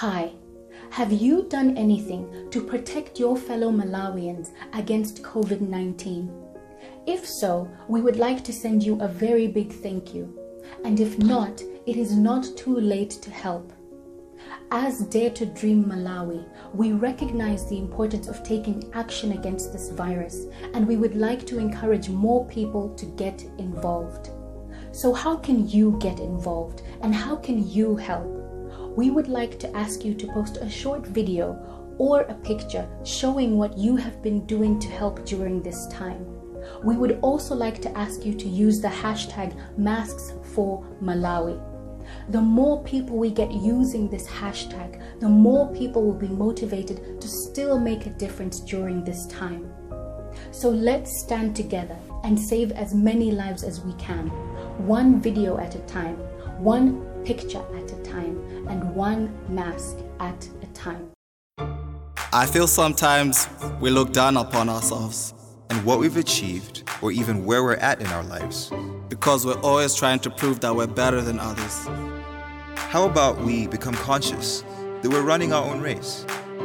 Hi, have you done anything to protect your fellow Malawians against COVID 19? If so, we would like to send you a very big thank you. And if not, it is not too late to help. As Dare to Dream Malawi, we recognize the importance of taking action against this virus, and we would like to encourage more people to get involved. So, how can you get involved and how can you help? We would like to ask you to post a short video or a picture showing what you have been doing to help during this time. We would also like to ask you to use the hashtag masks for Malawi. The more people we get using this hashtag, the more people will be motivated to still make a difference during this time. So let's stand together and save as many lives as we can, one video at a time, one picture at a time, and one mask at a time. I feel sometimes we look down upon ourselves and what we've achieved, or even where we're at in our lives. because we're always trying to prove that we're better than others How about we become conscious that we're running our own race?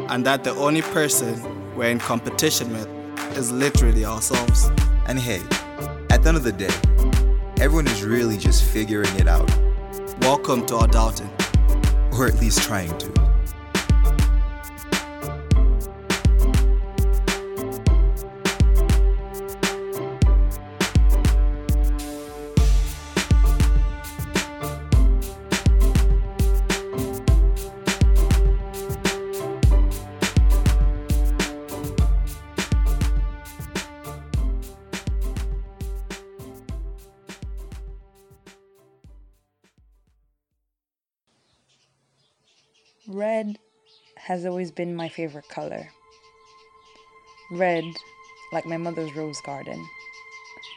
and that the only person we're in competition with is literally ourselves. And hey, at the end of the day, everyone is really just figuring it out, Welcome to our doubting. Or at least trying to. Red has always been my favorite color. Red, like my mother's rose garden.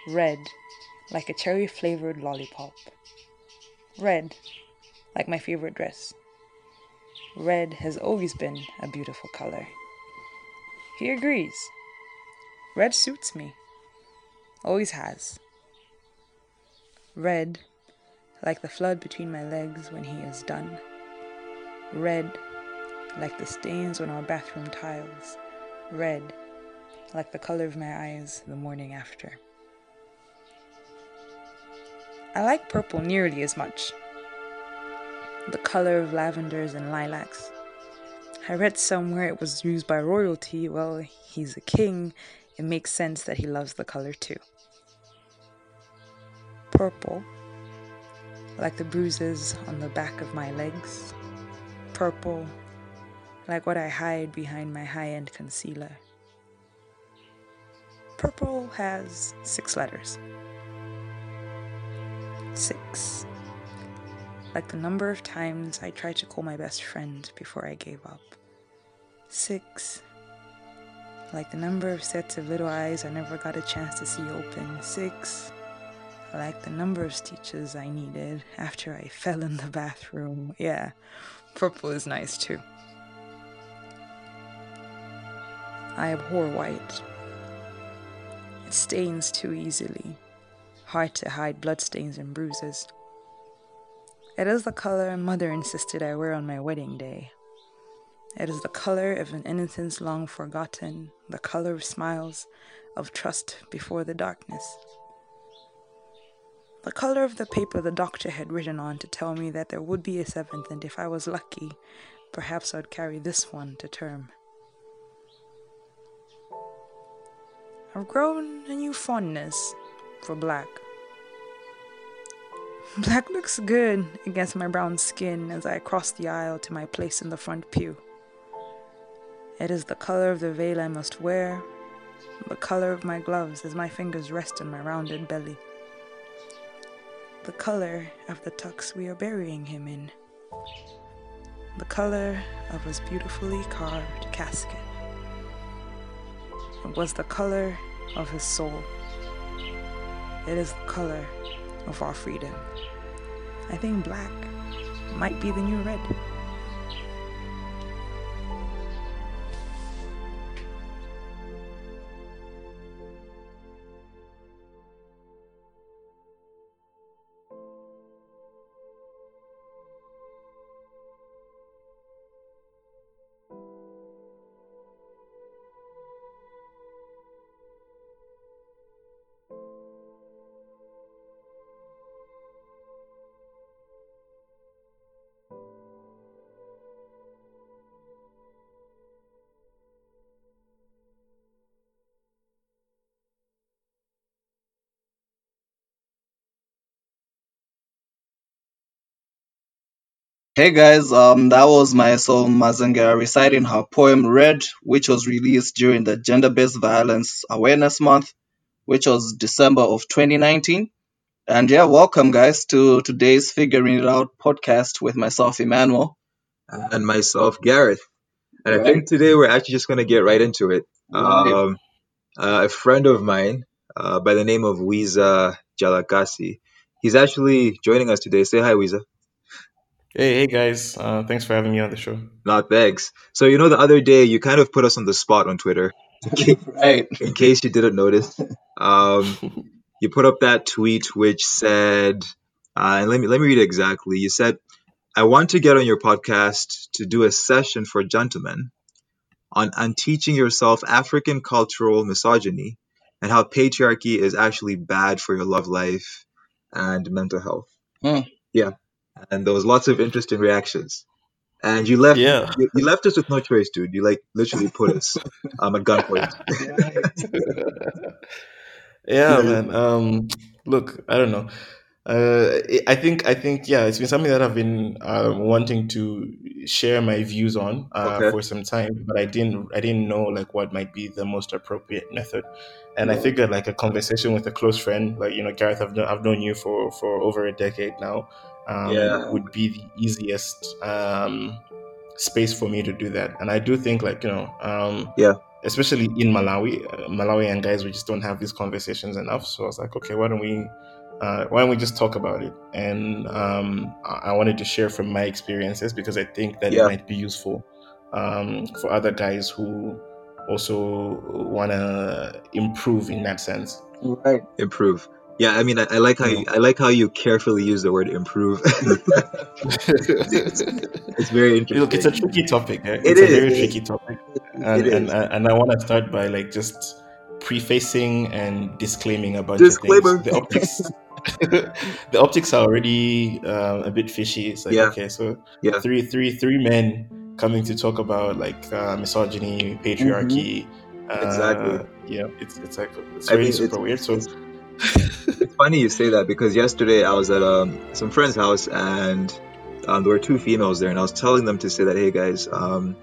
Red, like a cherry flavored lollipop. Red, like my favorite dress. Red has always been a beautiful color. He agrees. Red suits me. Always has. Red, like the flood between my legs when he is done. Red, like the stains on our bathroom tiles. Red, like the color of my eyes the morning after. I like purple nearly as much. The color of lavenders and lilacs. I read somewhere it was used by royalty. Well, he's a king. It makes sense that he loves the color too. Purple, like the bruises on the back of my legs. Purple, like what I hide behind my high end concealer. Purple has six letters. Six. Like the number of times I tried to call my best friend before I gave up. Six. Like the number of sets of little eyes I never got a chance to see open. Six. Like the number of stitches I needed after I fell in the bathroom. Yeah, purple is nice too. I abhor white. It stains too easily, hard to hide bloodstains and bruises. It is the color mother insisted I wear on my wedding day. It is the color of an innocence long forgotten, the color of smiles, of trust before the darkness. The color of the paper the doctor had written on to tell me that there would be a seventh, and if I was lucky, perhaps I'd carry this one to term. I've grown a new fondness for black. Black looks good against my brown skin as I cross the aisle to my place in the front pew. It is the color of the veil I must wear, the color of my gloves as my fingers rest on my rounded belly, the color of the tux we are burying him in, the color of his beautifully carved casket. Was the color of his soul. It is the color of our freedom. I think black might be the new red. Hey guys, um, that was my soul Mazanga reciting her poem Red, which was released during the Gender Based Violence Awareness Month, which was December of 2019. And yeah, welcome guys to today's Figuring It Out podcast with myself, Emmanuel. and myself, Gareth. And I think today we're actually just going to get right into it. Right. Um, uh, a friend of mine uh, by the name of Wiza Jalakasi, he's actually joining us today. Say hi, Wiza. Hey, hey guys, uh, thanks for having me on the show. Not thanks. So, you know, the other day you kind of put us on the spot on Twitter, Right. in case you didn't notice. Um, you put up that tweet which said, uh, and let me let me read it exactly. You said, "I want to get on your podcast to do a session for gentlemen on on teaching yourself African cultural misogyny and how patriarchy is actually bad for your love life and mental health." Hmm. Yeah, and there was lots of interesting reactions. And you left, Yeah. you, you left us with no choice, dude. You like literally put us um, at gunpoint. Yeah, man. Um, look, I don't know. Uh, I think I think yeah, it's been something that I've been um, wanting to share my views on uh, Okay. for some time, but I didn't I didn't know like what might be the most appropriate method. And I figured like a conversation with a close friend, like you know, Gareth, I've known, I've known you for for over a decade now, um, Yeah. would be the easiest um, space for me to do that. And I do think like you know, um, Yeah. especially in Malawi, uh, Malawian guys, we just don't have these conversations enough. So I was like, okay, why don't we, uh, why don't we just talk about it? And um, I I wanted to share from my experiences because I think that Yeah. it might be useful um, for other guys who also want to improve in that sense. Right. improve yeah i mean i, I like how you, i like how you carefully use the word improve it's very interesting Look, it's a tricky topic. Eh? It It's a very tricky topic, and and, is. and I want to start by like just prefacing and disclaiming a bunch Disclaimer. of things. The optics, the optics are already uh, a bit fishy. It's like Yeah. okay, so Yeah. three three three men coming to talk about like uh, misogyny, patriarchy. Uh, Exactly. Yeah, it's it's like it's I really mean, super it's- weird. So it's funny you say that because yesterday i was at um, some friend's house and um, there were two females there and i was telling them to say that hey guys um,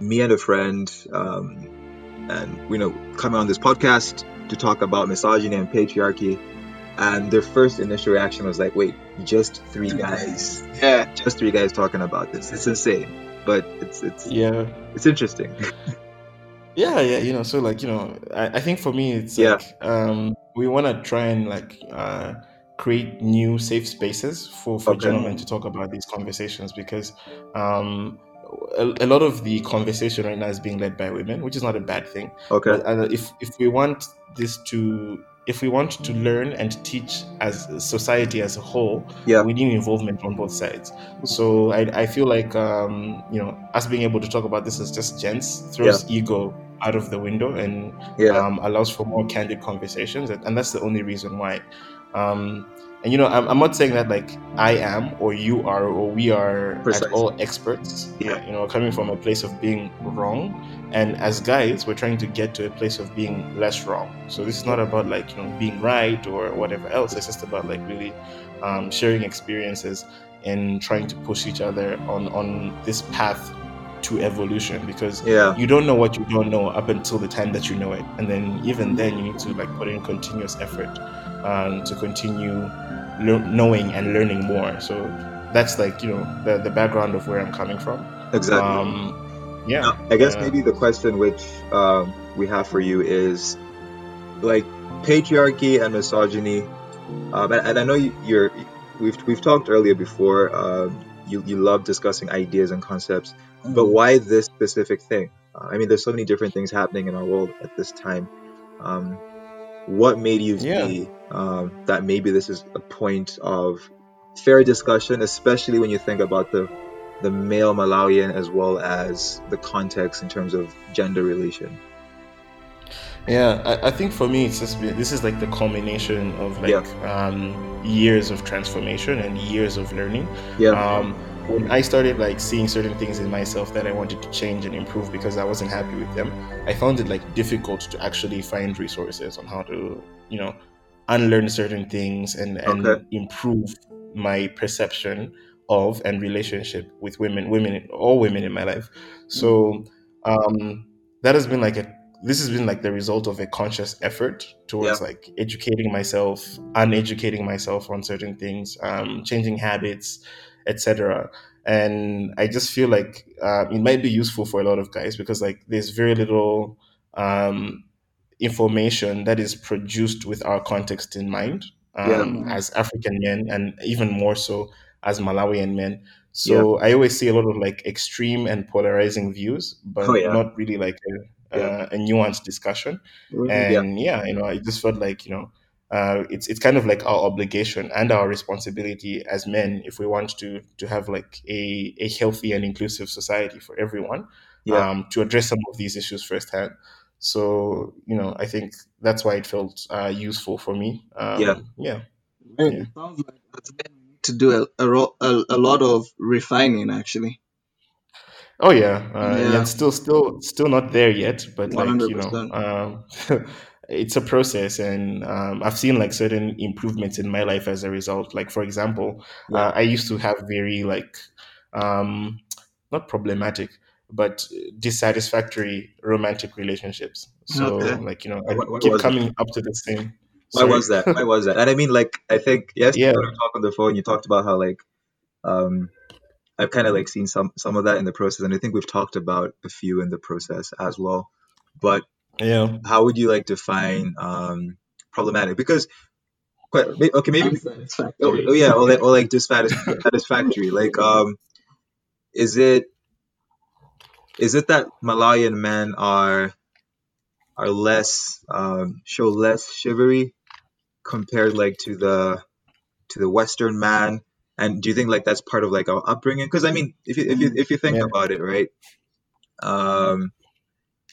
me and a friend um, and you know coming on this podcast to talk about misogyny and patriarchy and their first initial reaction was like wait just three guys Yeah. just three guys talking about this it's insane but it's it's yeah. it's interesting Yeah, yeah, you know, so like, you know, I, I think for me it's Yeah. like um we wanna try and like uh create new safe spaces for, for Okay. gentlemen to talk about these conversations because um a, a lot of the conversation right now is being led by women, which is not a bad thing. okay But uh, if if we want this to if we want to learn and teach as society as a whole, Yeah. we need involvement on both sides. So I, I feel like um, you know us being able to talk about this as just gents throws ego out of the window and yeah um, allows for more candid conversations, and, that's the only reason why. Um, and you know, I'm, I'm not saying that like I am or you are or we are Precisely. at all experts. Yeah. You know, coming from a place of being wrong, and as guys, we're trying to get to a place of being less wrong. So this is not about like you know being right or whatever else. It's just about like really um, sharing experiences and trying to push each other on on this path to evolution because yeah. you don't know what you don't know up until the time that you know it. And then even then you need to like put in continuous effort um, to continue lear- knowing and learning more. So that's like you know the, the background of where i'm coming from. Exactly. Um yeah. Now, I guess uh, maybe the question which um, we have for you is like patriarchy and misogyny. Um, and, and I know you, you're we've we've talked earlier before. Um, you you love discussing ideas and concepts, but why this specific thing? Uh, I mean, there's so many different things happening in our world at this time. Um, what made you Yeah. see um, that maybe this is a point of fair discussion, especially when you think about the the male Malawian as well as the context in terms of gender relation. Yeah, I, I think for me, it's just been, this is like the culmination of like um, years of transformation and years of learning. Yeah, Um, when I started like seeing certain things in myself that I wanted to change and improve because I wasn't happy with them, I found it like difficult to actually find resources on how to, you know, unlearn certain things and and Okay. improve my perception of and relationship with women, women, all women in my life. So um, that has been like a this has been like the result of a conscious effort towards Yeah. like educating myself, uneducating myself on certain things, um, changing habits, etc. And I just feel like uh, it might be useful for a lot of guys because like there's very little um, information that is produced with our context in mind um, Yeah. as African men, and even more so as Malawian men. So I always see a lot of like extreme and polarizing views, but Oh, yeah. not really like a, Yeah. uh, a nuanced discussion. Right. And yeah. you know, I just felt like you know, uh, it's it's kind of like our obligation and our responsibility as men if we want to to have like a, a healthy and inclusive society for everyone Yeah. um, to address some of these issues firsthand. So you know, I think that's why it felt uh, useful for me. Um, Yeah. yeah, Right. Yeah. It sounds like that's when we need to do a, a, ro- a, a lot of refining actually. Oh yeah, uh, Yeah. and still, still, still not there yet. But One like hundred you know, um, it's a process, and um, I've seen like certain improvements in my life as a result. Like for example, Yeah. uh, I used to have very like um, not problematic, but dissatisfactory romantic relationships. So Okay. like you know, I What- what keep was it? coming up to the same. Why Sorry. was that? Why was that? And I mean, like, I think yesterday Yeah. we talked on the phone, you talked about how like, um, I've kind of like seen some some of that in the process, and I think we've talked about a few in the process as well. But Yeah. how would you like define um problematic? Because quite okay, maybe oh, Unsatisfactory. oh yeah, or like, or like dissatis- satisfactory. Like, um, is it is it that Malawian men are are less um, show less chivalry compared like to the to the Western man? And do you think like that's part of like our upbringing? Because I mean, if you if you if you think Yeah. about it, right? Um,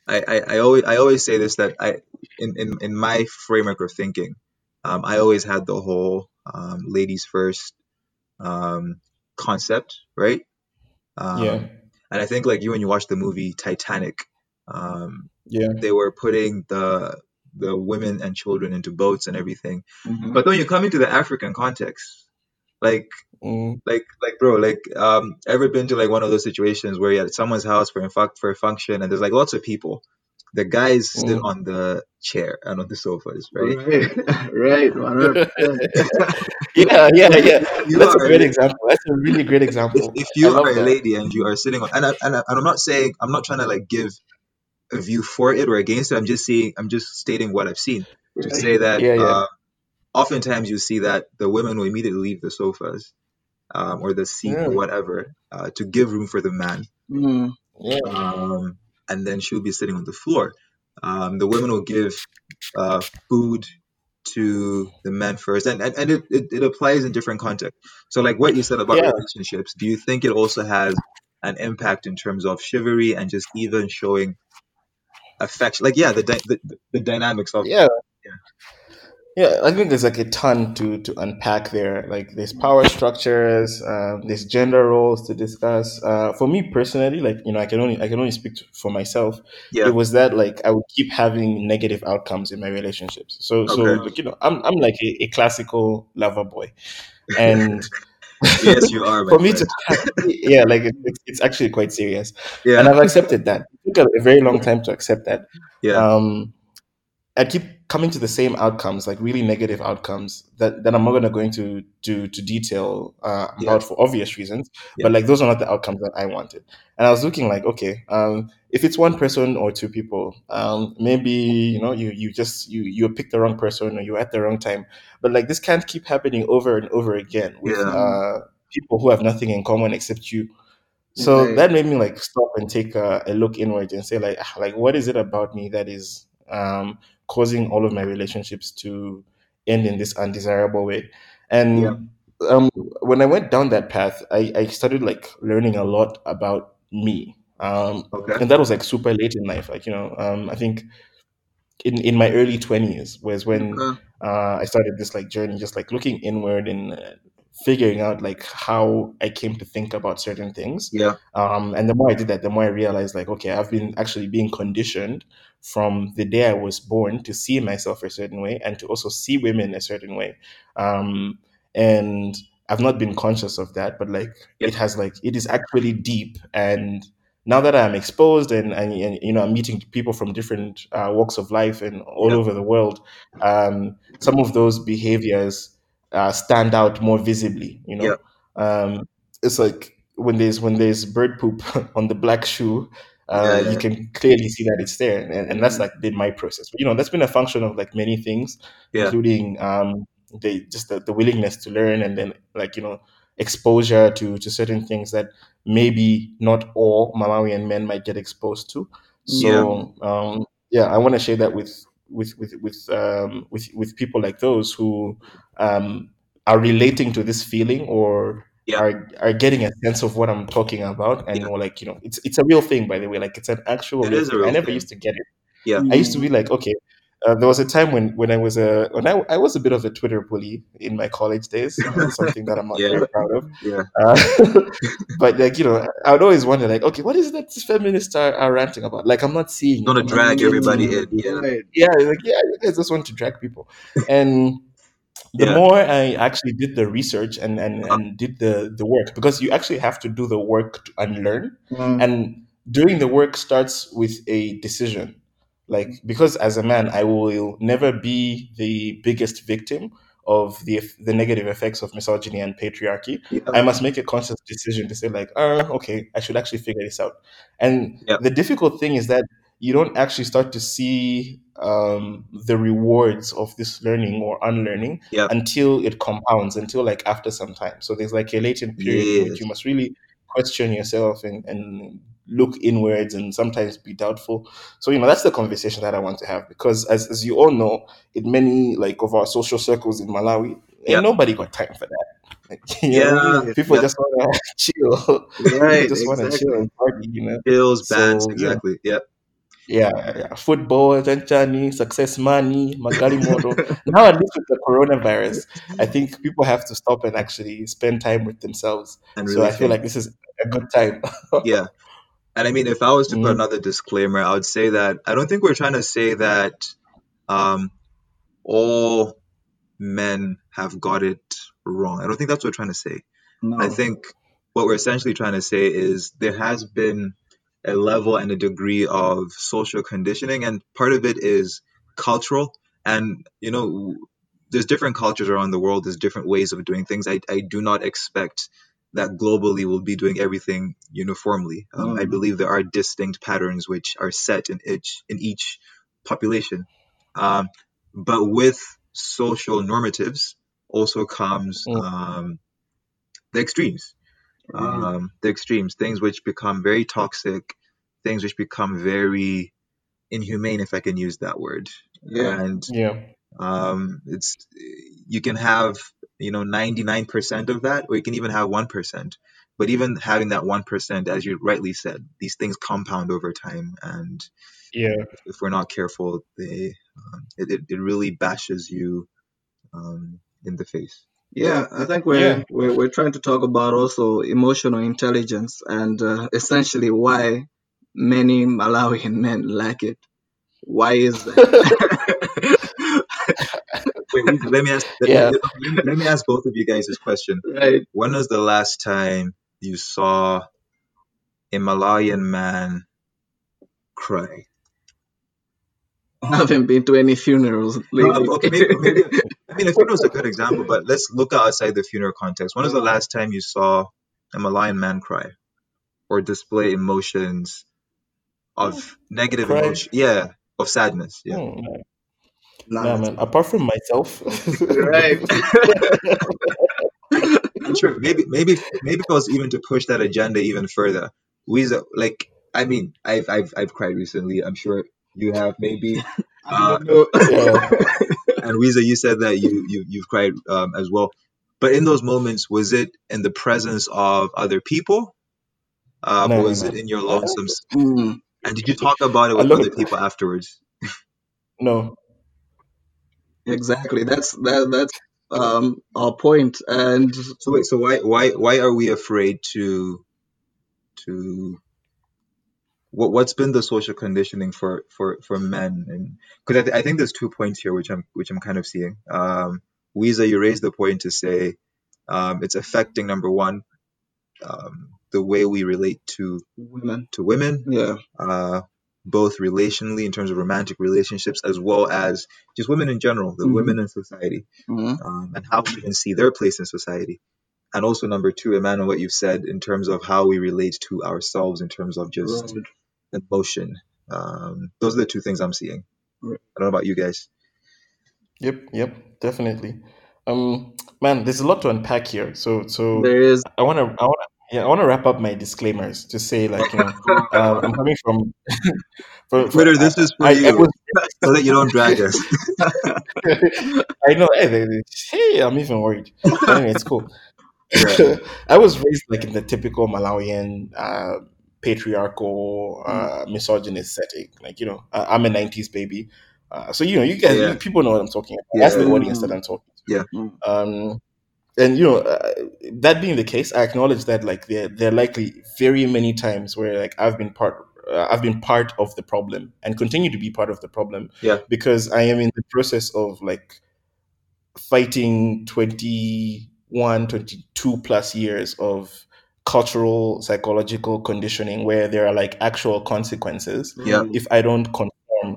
I, I, I always I always say this that I in, in, in my framework of thinking, um, I always had the whole um, ladies first um, concept, right? Um, Yeah. And I think like you when you watch the movie Titanic, um, Yeah. they were putting the the women and children into boats and everything. Mhm. But when you come into the African context, like Mm, like like bro, like um ever been to like one of those situations where you're at someone's house for a fuck for a function and there's like lots of people. The guys sit Mm. on the chair and on the sofas, right? Right, right, one hundred percent. yeah. Yeah. Yeah. You That's a are great example. That's a really great example. if I you love are a that. lady and you are sitting on and, I, and, I, and I'm not saying I'm not trying to like give a view for it or against it. I'm just saying I'm just stating what I've seen to say that Yeah, yeah. uh, oftentimes you see that the women will immediately leave the sofas um, or the seat Yeah. or whatever uh, to give room for the man, Mm, Yeah. um, and then she'll be sitting on the floor. Um, the women will give uh, food to the men first, and and, and it, it, it applies in different contexts. So, like what you said about Yeah. relationships, do you think it also has an impact in terms of chivalry and just even showing affection? Like, yeah, the dy- the, the dynamics of Yeah. Yeah. Yeah, I think there's like a ton to to unpack there. Like there's power structures, um, there's gender roles to discuss. Uh, for me personally, like you know, I can only I can only speak to, for myself. yeah, It was that like I would keep having negative outcomes in my relationships. So so like, you know, I'm I'm like a, a classical lover boy, and yes, you are, for me friend. to yeah, like it, it's it's actually quite serious, Yeah. and I've accepted that. It took a, a very long time to accept that yeah, um, I keep coming to the same outcomes, like really negative outcomes that, that I'm not gonna go into to to detail uh, Yeah. about for obvious reasons. Yeah. But like those are not the outcomes that I wanted. And I was looking like, okay, um, if it's one person or two people, um, maybe you know you you just you you picked the wrong person or you're at the wrong time. But like this can't keep happening over and over again with Yeah. uh, people who have nothing in common except you. So Right. that made me like stop and take a, a look inward and say like, ah, like what is it about me that is um, causing all of my relationships to end in this undesirable way? And Yeah. um, when I went down that path, I, I started like learning a lot about me. Um, okay, and that was like super late in life. Like you know, um, I think in in my early twenties was when Okay. uh, I started this like journey, just like looking inward and uh, figuring out like how I came to think about certain things. yeah, Um, and the more I did that, the more I realized like, okay, I've been actually being conditioned from the day I was born to see myself a certain way and to also see women a certain way. Um, and I've not been conscious of that, but like Yep. it has like it is actually deep. And now that I'm exposed and, and, and you know I'm meeting people from different uh, walks of life and all Yep. over the world, um, some of those behaviors uh, stand out more visibly. You know, Yep. um, it's like when there's when there's bird poop on the black shoe. Uh, Yeah. You can clearly see that it's there, and, and that's like been my process. But you know, that's been a function of like many things, Yeah. including um, the just the, the willingness to learn and then like you know exposure to to certain things that maybe not all Malawian men might get exposed to. So um, yeah, I want to share that with with with with um, with with people like those who um, are relating to this feeling or Yeah. are are getting a sense of what I'm talking about and Yeah. or like you know it's it's a real thing by the way like it's an actual It real is a thing. I never thing. used to get it. Yeah. I used to be like, okay, uh, there was a time when when I was a when I, I was a bit of a Twitter bully in my college days, something that I'm not Yeah. very proud of. Yeah. Uh, but like you know, I would always wonder like, okay, what is that feminists are, are ranting about? Like I'm not seeing. You want I'm to drag everybody in. Yeah. Yeah, like yeah, you guys just want to drag people, and the Yeah. more I actually did the research and and, and did the the work because you actually have to do the work to unlearn Mm. and doing the work starts with a decision like because as a man i will never be the biggest victim of the the negative effects of misogyny and patriarchy Yeah. i must make a conscious decision to say like oh okay i should actually figure this out and Yep. the difficult thing is that you don't actually start to see um, the rewards of this learning or unlearning Yep. until it compounds until like after some time so there's like a latent period in which Yes. you must really question yourself and, and look inwards and sometimes be doubtful so you know that's the conversation that i want to have because as, as you all know in many like of our social circles in malawi ain't Yep. nobody got time for that you know Yeah. people Yeah. just want to chill Right, just want to chill and party you know Bills, bands, So, yeah. exactly. Yep. Yeah, yeah. football, Janchani, success money, Magali model. now, at least with the coronavirus, I think people have to stop and actually spend time with themselves. And so I feel like this is a good time. yeah. And I mean, if I was to put Mm. another disclaimer, I would say that I don't think we're trying to say that um, all men have got it wrong. I don't think that's what we're trying to say. No. I think what we're essentially trying to say is there has been a level and a degree of social conditioning, and part of it is cultural. And, you know, there's different cultures around the world, there's different ways of doing things. I, I do not expect that globally we'll be doing everything uniformly. Um, I Mm. believe there are distinct patterns which are set in each, in each population. Um, but with social normatives also comes Mm. um, the extremes Right. um, the extremes, things which become very toxic, things which become very inhumane, if I can use that word. yeah. And yeah. um, it's you can have you know 99% of that, or you can even have one percent. But even having that one percent, as you rightly said, these things compound over time, and Yeah. if we're not careful, they um, it, it, it really bashes you um, in the face. Yeah, I think we're, Yeah. we're we're trying to talk about also emotional intelligence and uh, essentially why many Malawian men lack it. Why is that? Wait, wait, let me ask. Let, Yeah. let, let me, ask both of you guys this question. right. When was the last time you saw a Malawian man cry? I haven't been to any funerals lately. Uh, okay, maybe, maybe I mean, a funeral is a good example, but let's look outside the funeral context. When was the last time you saw a Malawian man cry or display emotions of negative Cry? emotion? Yeah, of sadness. Yeah. Hmm, nah. Nah, Nah, man. Apart from myself. Right. I'm sure maybe maybe maybe if I was even to push that agenda even further, Wiza, like I mean, I've I've I've cried recently. I'm sure you have maybe. Uh, Yeah. and Wiza, you said that you you you've cried um, as well. But in those moments, was it in the presence of other people, uh, No, or was no. it in your lonesome? Mm, And did you talk about it with other it. people afterwards? No. exactly. That's that that's um our point. And So wait, so why why why are we afraid to to what what's been the social conditioning for for for men and because I, th- I think there's two points here which I'm which I'm kind of seeing. Um, Wiza, you raised the point to say Um, it's affecting number one, um, the way we relate to Women. to women, Yeah. uh, both relationally in terms of romantic relationships, as well as just women in general, the Mhm. women in society, Mhm. um, and how we can see their place in society. And also number two, Emmanuel, what you've said in terms of how we relate to ourselves in terms of just Right. emotion. Um, those are the two things I'm seeing. Right. I don't know about you guys. Yep, yep, definitely. Um, man, there's a lot to unpack here. So, so There is. I want to, I want to, yeah, I want to wrap up my disclaimers to say, like, you know, um, I'm coming from, from, Twitter, from- this is for I, I you. was, so that you don't drag us. I know. Hey, they- they- hey, I'm even worried. Anyway, it's cool. Yeah. I was raised like in the typical Malawian uh, patriarchal, uh, misogynist setting. Like, you know, I, I'm a '90s baby, uh, so you know, you guys, Yeah. people know what I'm talking about. That's the audience that I'm talking to. Yeah. Um, and you know, uh, that being the case, I acknowledge that like there there are likely very many times where like I've been part. Uh, I've been part of the problem and continue to be part of the problem Yeah. because I am in the process of like fighting 21, 22 plus years of cultural psychological conditioning where there are like actual consequences Yeah. if I don't conform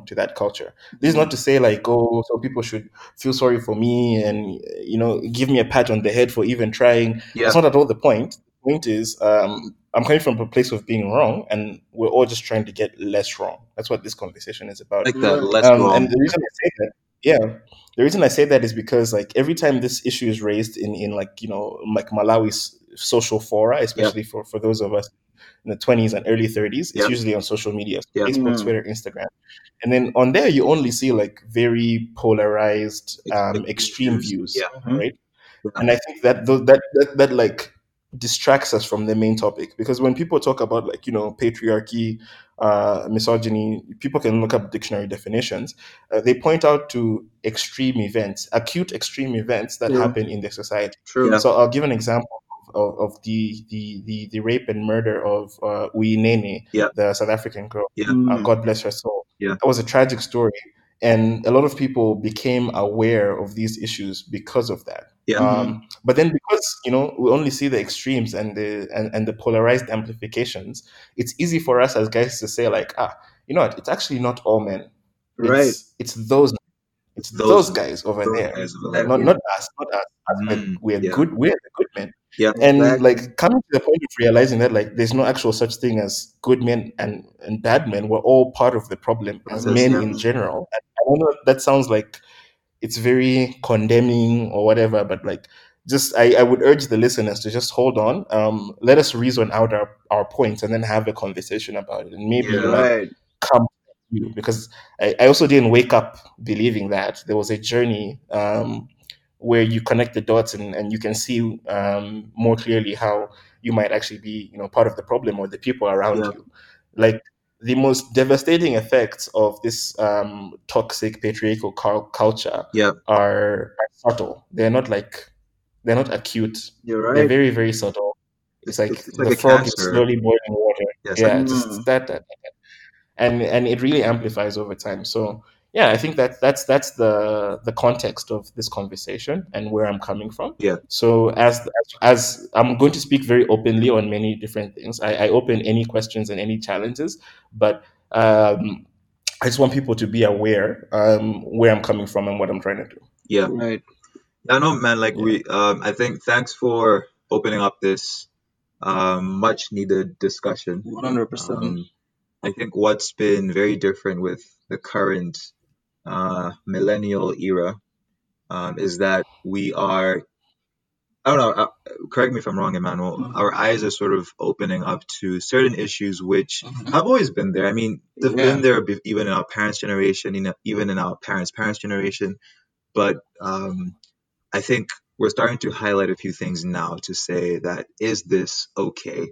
to that culture. This is not to say like, oh, so people should feel sorry for me and you know give me a pat on the head for even trying. Yeah. That's not at all the point. The point is, um, I'm coming from a place of being wrong, and we're all just trying to get less wrong. That's what this conversation is about. like that. Less Um, wrong. and the reason I say that, yeah, the reason I say that is because like every time this issue is raised in in like you know like Malawi's social fora, especially for for those of us in the 20s and early 30s, it's Yeah. usually on social media, so Yeah. Facebook, Mm. Twitter, Instagram, and then on there you only see like very polarized, um, Extreme extreme views. views, Yeah. right? Yeah. And I think that tho- that that that like distracts us from the main topic because when people talk about like you know patriarchy uh, misogyny people can look up dictionary definitions uh, they point out to extreme events acute extreme events that Yeah. happen in the society True. Yeah. so i'll give an example of, of the, the the the rape and murder of uh, Uyinene, Yeah. the south african girl Yeah. uh, Mm. god bless her soul Yeah. that was a tragic story and a lot of people became aware of these issues because of that Yeah. um, but then because you know we only see the extremes and the and, and the polarized amplifications, it's easy for us as guys to say like, ah, you know what? It's actually not all men. It's, Right. It's those. It's Those- those, guys over those there. guys over there. Not not us. Not us. us we're, Mm, we're yeah. good. We're the good men. Yeah. And Exactly. like coming to the point of realizing that like there's no actual such thing as good men and and bad men. We're all part of the problem as Process, men yeah. in general. And I don't know. That sounds like it's very condemning or whatever, but like just I, I would urge the listeners to just hold on. Um, let us reason out our, our points and then have a conversation about it. And maybe Yeah. like, Right. come to you because I, I also didn't wake up believing that. There was a journey um, where you connect the dots and, and you can see um, more clearly how you might actually be, you know, part of the problem or the people around Yeah. you. Like the most devastating effects of this um, toxic patriarchal cul- culture Yeah. are, are subtle. They're not like they're not acute. You're right They're very very subtle. It's like It's- it's like the a frog is slowly boiling water. Yeah, yeah, like- just Mm. that, that, that, and and it really amplifies over time. So yeah, I think that that's that's the the context of this conversation and where I'm coming from. Yeah. So as as, as I'm going to speak very openly on many different things, I, I open any questions and any challenges, but um, I just want people to be aware um, where I'm coming from and what I'm trying to do. Yeah. Right. I know, man. Like Yeah. we, um, I think thanks for opening up this um, much needed discussion. 100%. Um, I think what's been very different with the current uh, millennial era um, is that we are, I don't know, uh, correct me if I'm wrong, Emmanuel, Mhm. our eyes are sort of opening up to certain issues which Mhm. have always been there. I mean, they've Yeah. been there even in our parents' generation, even in our parents' parents' generation. But um, I think we're starting to highlight a few things now to say that is this okay?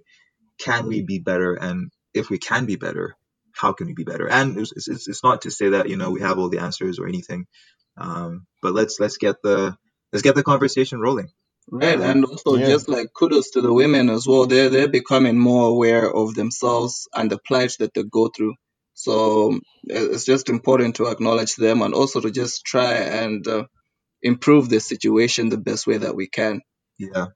Can we be better? And if we can be better, how can we be better? And it's, it's, it's not to say that you know we have all the answers or anything, um, but let's let's get the let's get the conversation rolling. Right, and also Yeah. just like kudos to the women as well. They're they're becoming more aware of themselves and the plight that they go through. So it's just important to acknowledge them and also to just try and uh, improve the situation the best way that we can. Yeah.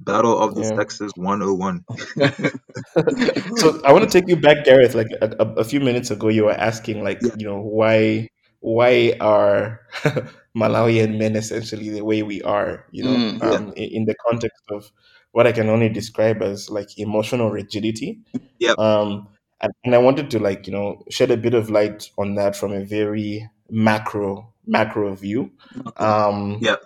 Battle of the Yeah. Sexes 101. so I want to take you back, Gareth. Like a, a, a few minutes ago, you were asking, like, Yeah. you know, why why are Malawian men essentially the way we are? You know, Mm, yeah. um, in, in the context of what I can only describe as like emotional rigidity. Yeah. Um, and, and I wanted to like you know shed a bit of light on that from a very macro macro view. Okay. Um, Yep.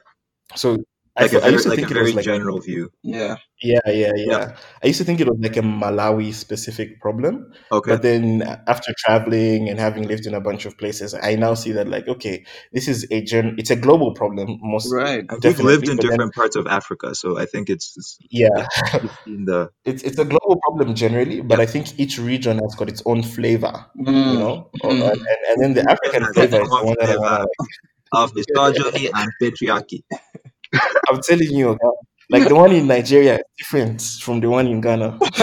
So I, Like a thought- I used to like a think it very was like general view. yeah. yeah, yeah, yeah. I used to think it was like a Malawi specific problem. Okay. But then after traveling and having lived in a bunch of places, I now see that like, okay, this is a gen it's a global problem most Right. And we've lived in but then- different parts of Africa, so I think it's, it's yeah. you've the It's it's a global problem generally, but I think each region has got its own flavor, you Mm. know? Mm. And, and, and then the African Has flavor its is the own one that I flavor. wanna like of misogyny and patriarchy. I'm telling you, like the one in Nigeria is different from the one in Ghana.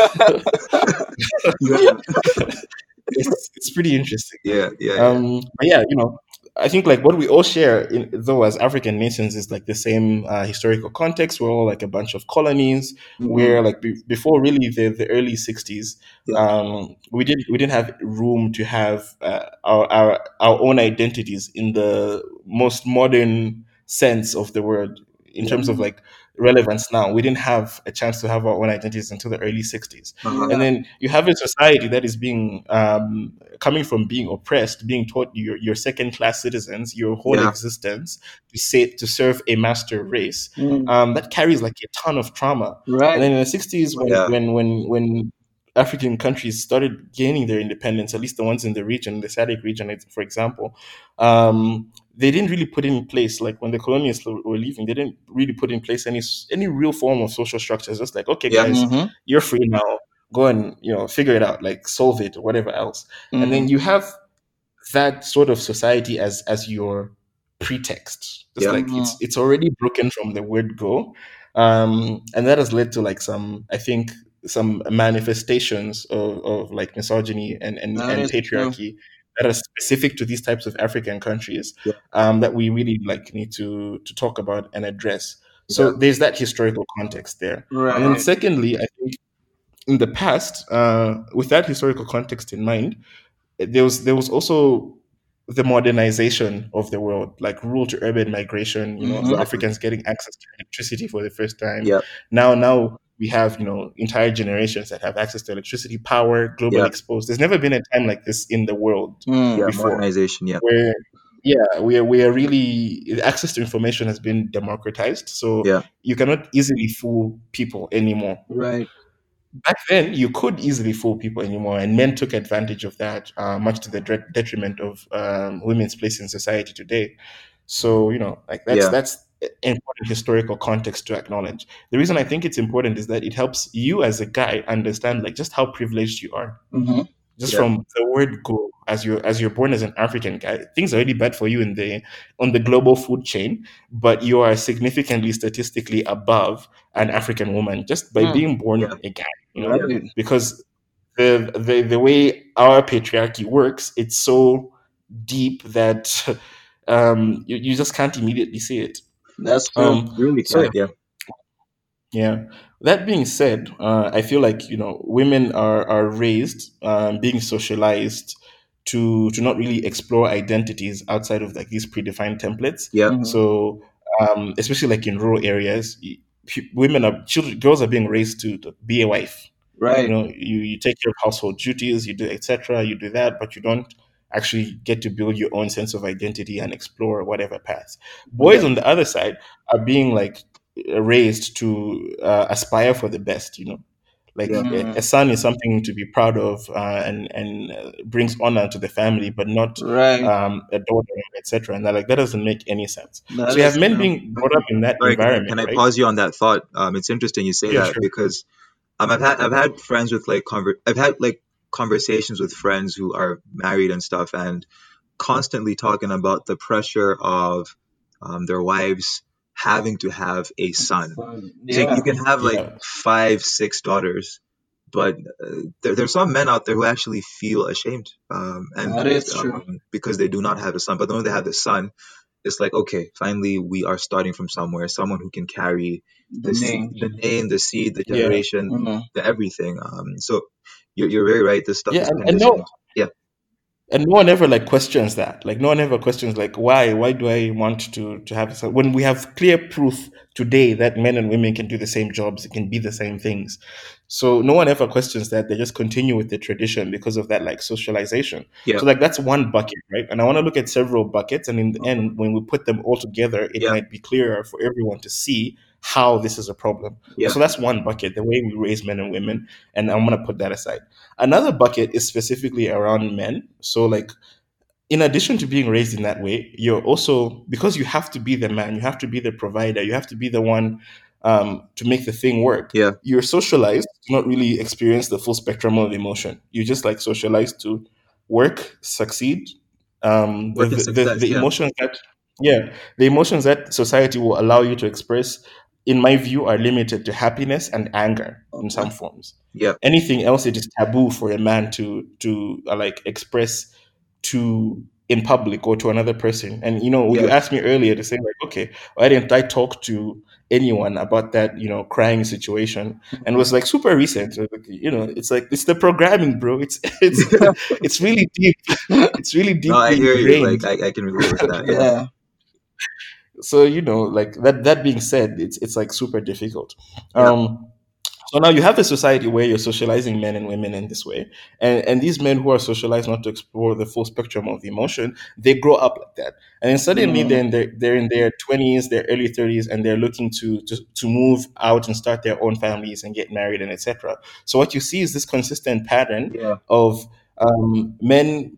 it's, it's pretty interesting. Yeah, yeah, yeah. Um, but yeah, you know, I think like what we all share, in, though, as African nations, is like the same uh, historical context. We're all like a bunch of colonies. Mhm. Where like be- before really the, the early '60s, Yeah. um, we didn't we didn't have room to have uh, our, our our own identities in the most modern sense of the word in terms of like relevance. Now we didn't have a chance to have our own identities until the early '60s Uh-huh. and then you have a society that is being um, coming from being oppressed, being taught you're, you're second class citizens, your whole Yeah. existence to say to serve a master race. Mm. Um, that carries like a ton of trauma. Right. And then in the sixties, when, Yeah. when when when African countries started gaining their independence, at least the ones in the region, the SADC region, for example, um, they didn't really put in place like when the colonialists were leaving, they didn't really put in place any any real form of social structures. Just like okay, Yeah. guys, Mhm. you're free now. Go and you know figure it out, like solve it or whatever else. And Mhm. then you have that sort of society as as your pretext. It's Yeah. like it's it's already broken from the word go, um, and that has led to like some I think some manifestations of, of like misogyny and and, That and is true. That are specific to these types of African countries Yeah. um, that we really like need to to talk about and address. So Yeah. there's that historical context there. And then secondly, I think in the past, uh, with that historical context in mind, there was there was also the modernization of the world, like rural to urban migration. You know, Mhm. Africans getting access to electricity for the first time. Yeah. Now, now we have you know entire generations that have access to electricity, power, global Yeah. exposed. There's never been a time like this in the world Mm. Yeah, before. modernization. Yeah, where yeah we are, we are really access to information has been democratized so Yeah. you cannot easily fool people anymore Right. back then you could easily fool people anymore and men took advantage of that uh, much to the detriment of um, women's place in society today so you know like that's Yeah. that's important historical context to acknowledge the reason i think it's important is that it helps you as a guy understand like just how privileged you are hmm just Yeah. from the word go as you're as you're born as an african guy things are already bad for you in the on the global food chain but you are significantly statistically above an african woman just by Mm. being born Yeah. a guy you know Right. because the, the the way our patriarchy works it's so deep that um you, you just can't immediately see it That's um really so can't. Yeah, yeah. That being said, uh, I feel like you know women are are raised, um, being socialized to to not really explore identities outside of like these predefined templates. yeah, Mhm. So, um, especially like in rural areas, women are children, girls are being raised to, to be a wife. Right. You know, you, you take care of household duties, you do etc. You do that, but you don't actually get to build your own sense of identity and explore whatever paths. Boys Yeah. on the other side are being like raised to uh, aspire for the best. You know, like Yeah. a, a son is something to be proud of uh, and and uh, brings honor to the family, but not Right. um, a daughter, etc. And they're like that doesn't make any sense. That so you have men true. being brought up in that Sorry, can I, environment, can I right? pause you on that thought? Um, it's interesting you say Yeah, that sure. because um, I've had I've had friends with like conver- I've had like conversations with friends who are married and stuff, and constantly talking about the pressure of um, their wives having to have a son. So Yeah. you can have like Yeah. five, six daughters, but uh, there, there's some men out there who actually feel ashamed, um, and That is true. um, because they do not have a son. But when they have a son, it's like okay, finally we are starting from somewhere. Someone who can carry The the seed, name. the name, the seed, the Yeah. generation, Mhm. the everything. Um, so you're, you're very right. This stuff Yeah, is and, and no, Yeah, and no one ever like questions that. Like no one ever questions like why why do i want to to have so when we have clear proof today that men and women can do the same jobs it can be the same things. So no one ever questions that. They just continue with the tradition because of that like socialization. Yeah, so like that's one bucket right? And i want to look at several buckets and in the end when we put them all together it Yeah. might be clearer for everyone to see how this is a problem Yeah. so that's one bucket the way we raise men and women and i'm going to put that aside Another bucket is specifically around men. So, like, in addition to being raised in that way, you're also because you have to be the man, you have to be the provider, you have to be the one um, to make the thing work. Yeah. You're socialized to not really experience the full spectrum of emotion. You just like socialized to work, succeed. Um, the, Work the, the, the yeah. emotions that yeah, the emotions that society will allow you to express, in my view, are limited to happiness and anger in some forms. Yeah, anything else it is taboo for a man to to uh, like express to in public or to another person. And you know you asked me earlier to say like okay why didn't i talk to anyone about that you know crying situation? And it was like super recent. You know it's like it's the programming bro. It's it's it's really deep. It's really deep No, I hear you. Like I, I can relate with that. Yeah, Yeah. So you know like that that being said it's it's like super difficult Yeah. um so now you have a society where you're socializing men and women in this way and and these men who are socialized not to explore the full spectrum of the emotion they grow up like that and then suddenly Mhm. then they're, they're in their 20s their early 30s and they're looking to, to to move out and start their own families and get married and etc so what you see is this consistent pattern yeah, of um, men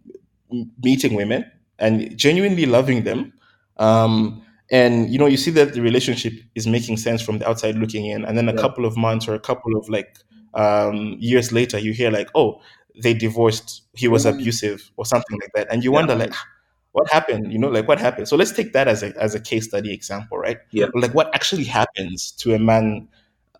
meeting women and genuinely loving them. Um, and you know, you see that the relationship is making sense from the outside looking in, and then a Yeah. couple of months or a couple of like um, years later, you hear like, "Oh, they divorced. He was Mhm. abusive, or something like that," and you Yeah. wonder like, "Ah, "What happened?" You know, like what happened? So let's take that as a as a case study example, right? Yeah. Like what actually happens to a man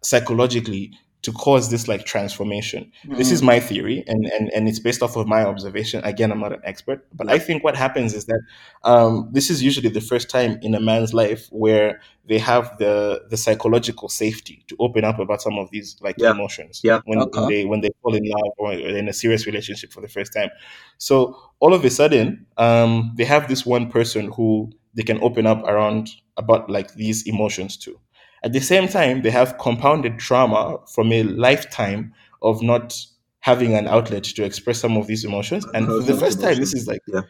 psychologically to cause this like transformation this is Mhm. my theory and, and and it's based off of my observation again i'm not an expert but i think what happens is that um, this is usually the first time in a man's life where they have the the psychological safety to open up about some of these like Yeah. emotions Yeah. when, when they when they fall in love or in a serious relationship for the first time so all of a sudden um, they have this one person who they can open up around about like these emotions to at the same time, they have compounded trauma from a lifetime of not having an outlet to express some of these emotions. And for the Those first time, this is like, Yeah.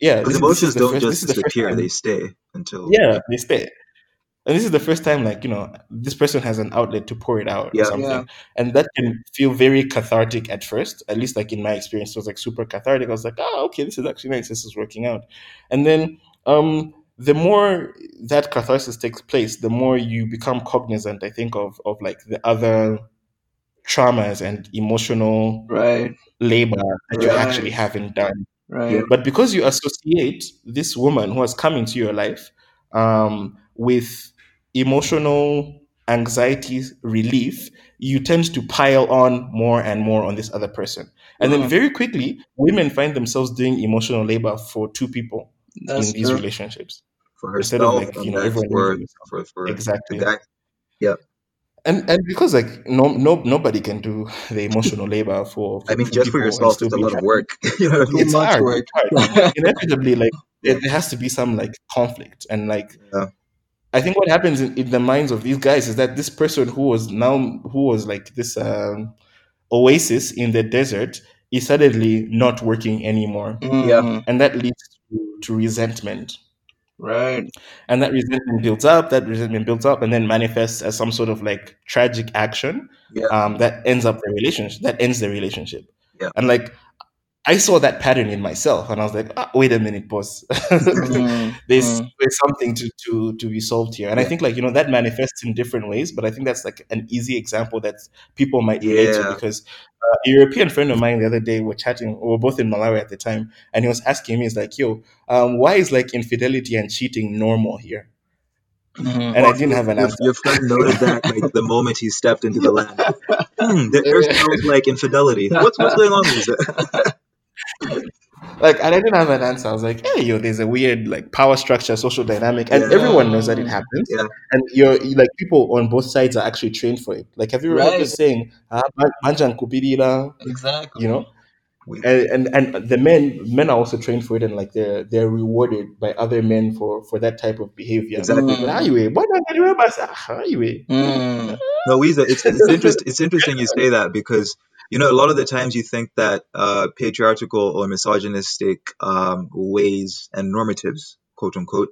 yeah, Because this, this emotions is the don't first. Just is the disappear; they stay until Yeah, they stay. And this is the first time, like you know, this person has an outlet to pour it out Yeah. or something, Yeah. and that can feel very cathartic at first. At least, like in my experience, it was like super cathartic. I was like, oh, okay, this is actually nice. This is working out. And then, um, the more that catharsis takes place, the more you become cognizant. I think of of like the other traumas and emotional Right. labor that you Right. actually haven't done. Right. But because you associate this woman who has come into your life um, with emotional anxiety relief, you tend to pile on more and more on this other person. And then Mhm. very quickly, women find themselves doing emotional labor for two people That's in these true. relationships. For Instead of, herself like, you know, everyone for for for Exactly. the guy. And and because like no no nobody can do the emotional labor for, for I mean, just for yourself, it's a lot of work. you know what I Too mean? It's much hard. work. Hard. Inevitably, like there, there has to be some like conflict and like Yeah. I think what happens in, in the minds of these guys is that this person who was now who was like this um, oasis in the desert is suddenly not working anymore, Mhm. and that leads to, to resentment. Right. And that resentment builds up. That resentment builds up, and then manifests as some sort of like tragic action Yeah. um, that ends up the relationship. That ends the relationship. Yeah. And like I saw that pattern in myself, and I was like, ah, wait a minute, boss. Mhm. there's Mhm. there's something to to to be solved here, and I think like you know that manifests in different ways. But I think that's like an easy example that people might relate to because uh, a European friend of mine the other day were chatting. We were both in Malawi at the time, and he was asking me, "He's like, yo, um, why is like infidelity and cheating normal here?" Mhm. And I didn't have an answer. your friend noted that like the moment he stepped into the land. Hmm, there, there like infidelity. What's what's going on? Is it? like and I didn't have an answer. I was like, hey yo, there's a weird like power structure, social dynamic, and Yeah. everyone knows that it happens. Yeah. And you're like people on both sides are actually trained for it. Like have you heard Right. this saying, ah, man- manjan Exactly. you know? And, and and the men men are also trained for it and like they're they're rewarded by other men for for that type of behavior. Exactly. Like, "Ah, you, what are you, ah, you." Mm. No, Wiza, it's it's interesting. It's interesting you say that because you know a lot of the times you think that uh, patriarchal or misogynistic um, ways and normatives, quote unquote,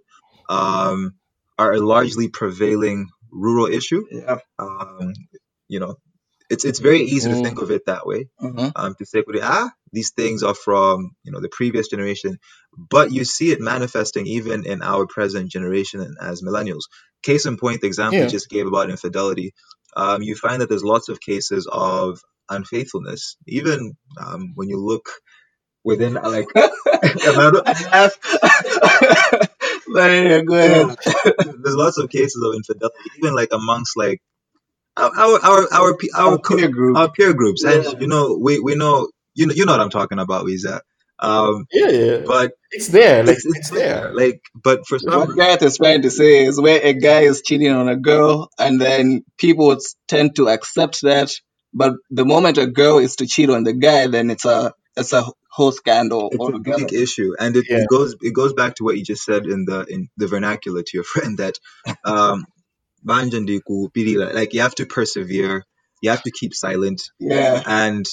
um, are a largely prevailing rural issue. Yeah. Um, you know, it's it's very easy to Mm. think of it that way. hmm Um, to say, ah, these things are from you know the previous generation, but you see it manifesting even in our present generation as millennials. Case in point, the example Yeah. you just gave about infidelity, um, you find that there's lots of cases of unfaithfulness, even um, when you look within like. I laugh. yeah, go ahead. there's lots of cases of infidelity, even like amongst like our our our our, our, Our peer group. our peer groups, Yeah. and you know we we know you know you know what I'm talking about, Wiza. Um, Yeah, yeah. but It's there, like it's, it's, it's there. there. Like, but for some, What Gareth is trying to say is where a guy is cheating on a girl, and then people tend to accept that. But the moment a girl is to cheat on the guy, then it's a it's a whole scandal it's a big issue, and it, Yeah. it goes it goes back to what you just said in the in the vernacular to your friend that um, banjandiku pirila, like you have to persevere, you have to keep silent, Yeah. and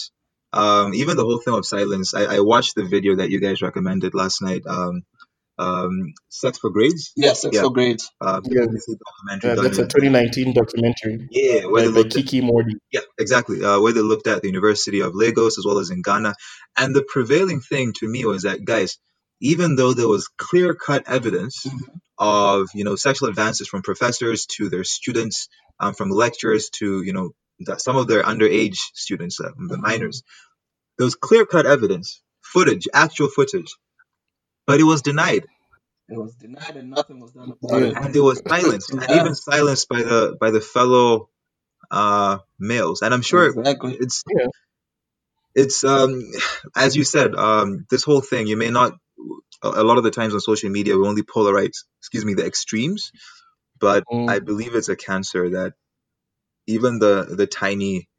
um, even the whole thing of silence. I, I watched the video that you guys recommended last night. Um, um, Sex for Grades. Yes, it's Yeah. so great. Um, Yeah. BBC documentary Yeah, that's a 2019 documentary yeah, where by, they by looked at Kiki Mordi. Yeah, exactly. Uh, where they looked at the University of Lagos as well as in Ghana. And the prevailing thing to me was that, guys, even though there was clear cut evidence Mhm. of, you know, sexual advances from professors to their students, um, from lecturers to, you know, that some of their underage students, uh, the minors, there was clear cut evidence, footage, actual footage, but it was denied. It was denied and nothing was done about Yeah. it. And there was silence, and even silenced by the by the fellow uh, males. And I'm sure Exactly. it's Yeah. it's um as you said um this whole thing you may not a a lot of the times on social media we only polarize excuse me the extremes but Mm. i believe it's a cancer that even the the tiny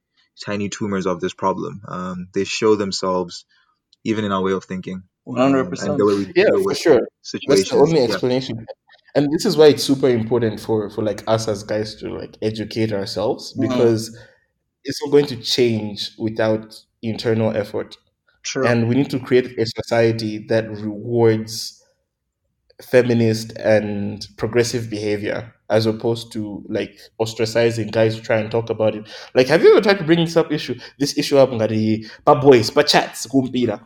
tiny tumors of this problem um they show themselves even in our way of thinking One hundred um, and percent. the way we Yeah, for sure. That's the only yeah explanation. And this is why it's super important for for like us as guys to like educate ourselves Mhm. because it's not going to change without internal effort. True. And we need to create a society that rewards feminist and progressive behavior as opposed to like ostracizing guys who try and talk about it. Like, have you ever tried to bring this up issue? This issue up, ngadi, pa boys, pa chats, kumpira.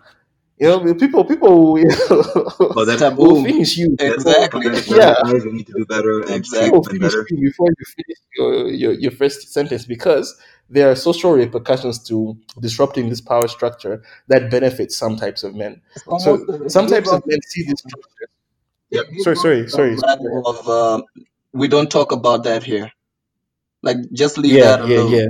You know, people, people, you know, well then Taboo. will finish you. then- Exactly. then- then Yeah. guys, we need to do better Exactly. People finish better you before you finish your, your, your first sentence because there are social repercussions to disrupting this power structure that benefits some types of men. It's So almost- some types of men see this structure. Yep. Sorry, sorry, sorry. Of um, we don't talk about that here. Like just leave Yeah, that yeah, alone. yeah. Yeah,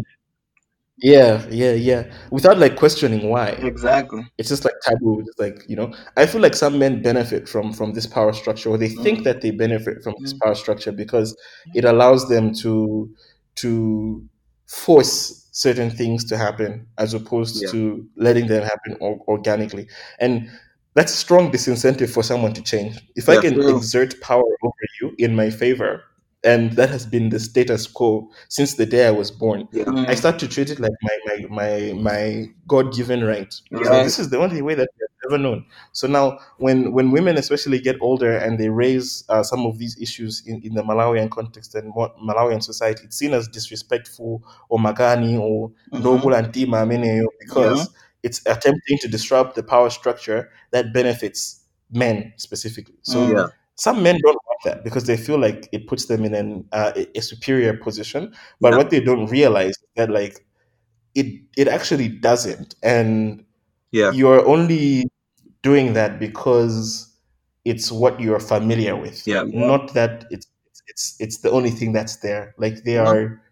yeah, yeah. Yeah. Without like questioning why. Exactly. It's just like taboo. It's like, you know, I feel like some men benefit from from this power structure or they think Mm. that they benefit from this Mm. power structure because it allows them to to force certain things to happen as opposed Yeah. to letting them happen or, organically. And that's a strong disincentive for someone to change. If I can True. exert power over you in my favor, and that has been the status quo since the day I was born, yeah. I start to treat it like my my my, my God given right. So this is the only way that we've ever known. So now, when when women especially get older and they raise uh, some of these issues in, in the Malawian context and what Malawian society, it's seen as disrespectful or magani or Mhm. noble antima meneo because it's attempting to disrupt the power structure that benefits men specifically. So Mm. yeah some men don't that because they feel like it puts them in an uh, a- superior position. But Yeah. what they don't realize is that like it it actually doesn't, and yeah you're only doing that because it's what you're familiar with, Yeah. not that it's it's it's the only thing that's there. Like there Yeah. are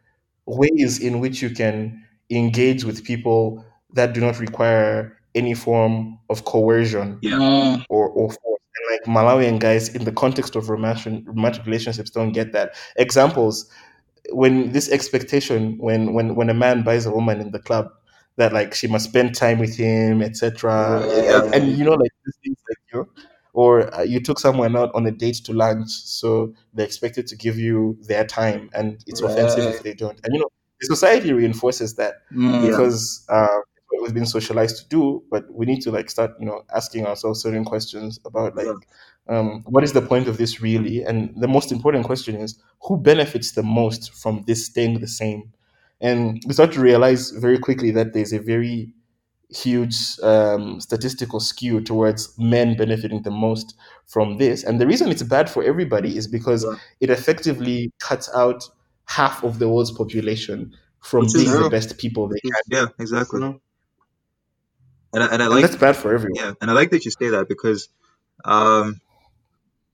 ways in which you can engage with people that do not require any form of coercion Yeah. Or, or like Malawian guys in the context of romantic, relationships don't get that. Examples when this expectation when when when a man buys a woman in the club that like she must spend time with him etc Yeah. and, and you know like these things like you know, or uh, you took someone out on a date to lunch so they're expected to give you their time and it's offensive if they don't and you know the society reinforces that mm, because uh, it's what we've been socialized to do but we need to like start you know asking ourselves certain questions about like Yeah. um, what is the point of this really and the most important question is who benefits the most from this staying the same and we start to realize very quickly that there's a very huge um, statistical skew towards men benefiting the most from this and the reason it's bad for everybody is because Yeah. it effectively cuts out half of the world's population from being the best people they can Yeah, exactly. True. And I, and I and like that's bad for everyone yeah, and I like that you say that because um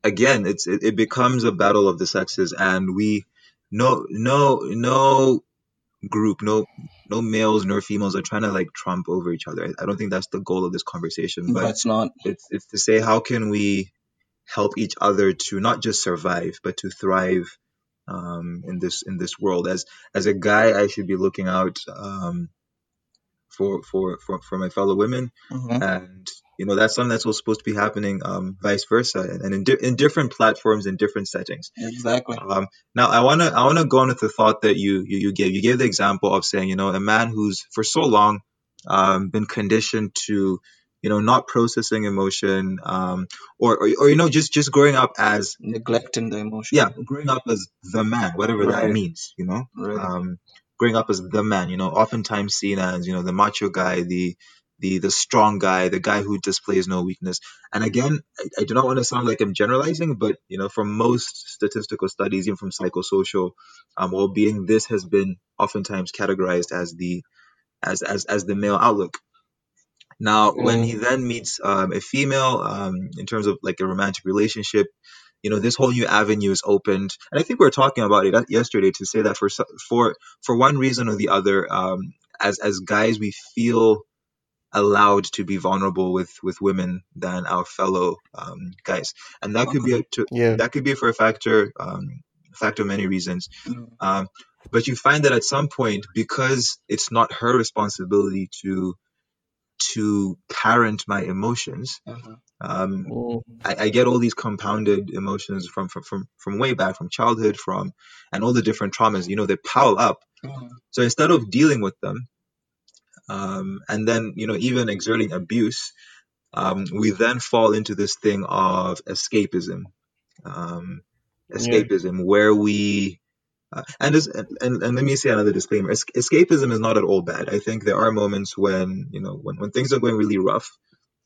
again it's it, it becomes a battle of the sexes and we no no no group no no males nor females are trying to like trump over each other. I, I don't think that's the goal of this conversation, but That's not. it's it's to say how can we help each other to not just survive but to thrive um, in this in this world. As as a guy, I should be looking out um, for, for for for my fellow women, Mhm. and you know that's something that's also supposed to be happening, um, vice versa, and, and in di- in different platforms in different settings. Exactly. Um, now I wanna I wanna go on with the thought that you, you you gave. You gave the example of saying you know a man who's for so long um, been conditioned to you know not processing emotion um, or, or or you know just just growing up as Neglecting the emotion. yeah growing up as the man whatever that means you know Right. um, growing up as the man you know oftentimes seen as you know the macho guy the the the strong guy the guy who displays no weakness. And again I, I do not want to sound like i'm generalizing but you know from most statistical studies even from psychosocial um, well-being this has been oftentimes categorized as the as as, as the male outlook. Now, when he then meets um, a female, um, in terms of like a romantic relationship, you know, this whole new avenue is opened, and I think we were talking about it yesterday to say that for for for one reason or the other, um, as as guys, we feel allowed to be vulnerable with with women than our fellow um, guys, and that could be a, to, yeah that could be for a factor um, factor of many reasons. Mm. Um, but you find that at some point, because it's not her responsibility to to parent my emotions, Uh-huh. Um, I, I get all these compounded emotions from, from from from way back, from childhood, from and all the different traumas. You know, they pile up. Mhm. So instead of dealing with them, um, and then you know even exerting abuse, um, we then fall into this thing of escapism. Um, yeah escapism, where we uh, and, this, and and and let me say another disclaimer: Es- escapism is not at all bad. I think there are moments when you know when when things are going really rough,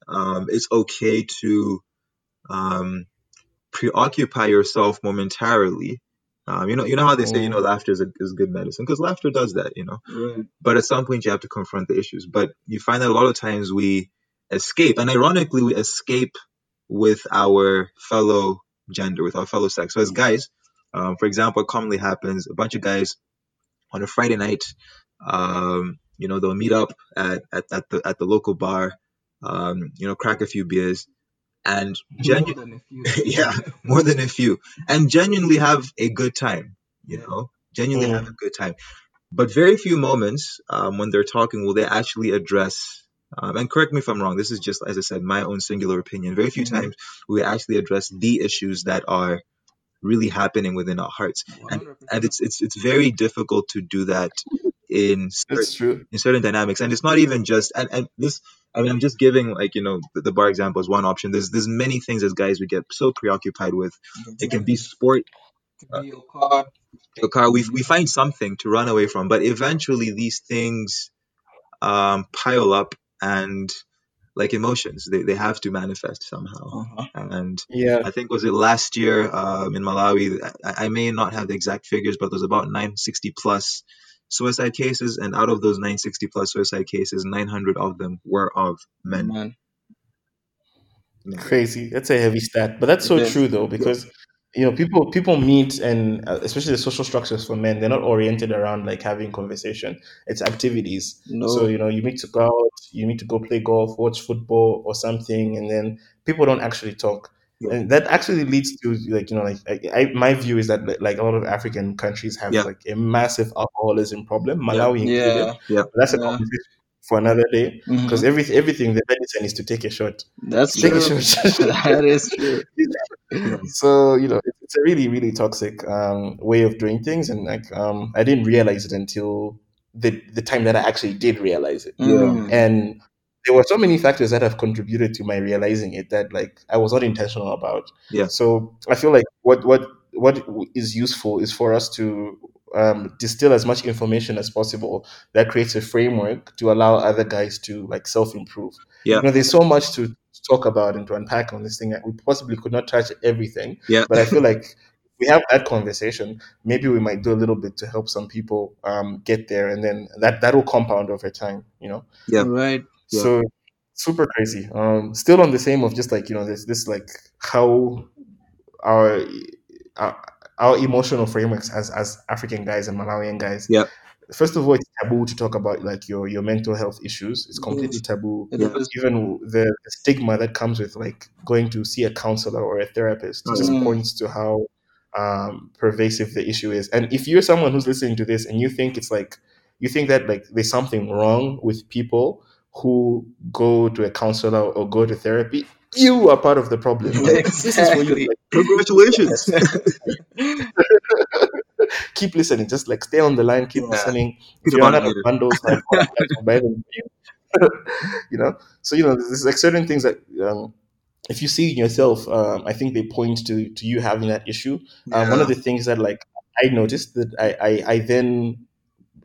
um, it's okay to um, preoccupy yourself momentarily. Um, you know, you know how they say, you know, Mm, laughter is, a, is good medicine because laughter does that, you know. Right. But at some point, you have to confront the issues. But you find that a lot of times we escape, and ironically, we escape with our fellow gender, with our fellow sex. So as guys, um, for example, what commonly happens, a bunch of guys on a Friday night, um, you know, they'll meet up at, at, at the at the local bar, um, you know, crack a few beers, and genu- than a few. yeah, more than a few, and genuinely have a good time. You Yeah. know, genuinely have mm, a good time. But very few moments um, when they're talking will they actually address. Um, and correct me if I'm wrong. This is just, as I said, my own singular opinion. Very few Mhm. times we actually address the issues that are really happening within our hearts, and 100%. and it's it's it's very difficult to do that in certain true. in certain dynamics. And it's not even just and, and this i mean i'm just giving like you know the, the bar example is one option. There's there's many things as guys we get so preoccupied with. It can be sport. Could be your car. your car. We, we find something to run away from. But eventually these things um pile up and like emotions they, they have to manifest somehow. Uh-huh. and yeah. I think was it last year um, in Malawi. I, I may not have the exact figures, but there's about 960 plus suicide cases, and out of those 960 plus suicide cases, 900 of them were of men. Man. Yeah. crazy that's a heavy stat but that's so It is. true though because you know people people meet and uh, especially the social structures for men they're not oriented around like having conversation it's activities No. so you know you need to go out you need to go play golf watch football or something and then people don't actually talk Yeah. and that actually leads to like you know like I, I, my view is that like a lot of african countries have Yeah. like a massive alcoholism problem malawi included yeah, that's a Yeah. conversation for another day because every, everything the medicine is to take a shot that's take true. a shot that is true. so you know it's a really really toxic um, way of doing things and like um, i didn't realize it until the the time that i actually did realize it Mm. and there were so many factors that have contributed to my realizing it that like i was not intentional about Yeah. so i feel like what what what is useful is for us to um, distill as much information as possible that creates a framework to allow other guys to like self-improve Yeah. you know there's so much to talk about and to unpack on this thing that we possibly could not touch everything Yeah. but i feel like if we have that conversation maybe we might do a little bit to help some people um, get there and then that that will compound over time you know Yeah. Right. Yeah. so super crazy. Um, still on the same of just like you know this this like how our our, our emotional frameworks as as African guys and Malawian guys. Yeah. First of all, it's taboo to talk about like your your mental health issues. It's completely taboo. Yeah. Even the, the stigma that comes with like going to see a counselor or a therapist just Mm. points to how um, pervasive the issue is. And if you're someone who's listening to this and you think it's like you think that like there's something wrong with people who go to a counselor or go to therapy, you are part of the problem. Like, This is for you. Like, Congratulations. keep listening. Just like stay on the line, keep Yeah. listening. If you're about not of bundles, like buy them you. you know. So you know, there's like certain things that um, if you see in yourself, um, I think they point to to you having that issue. Um, one of the things that like I noticed that I, I I then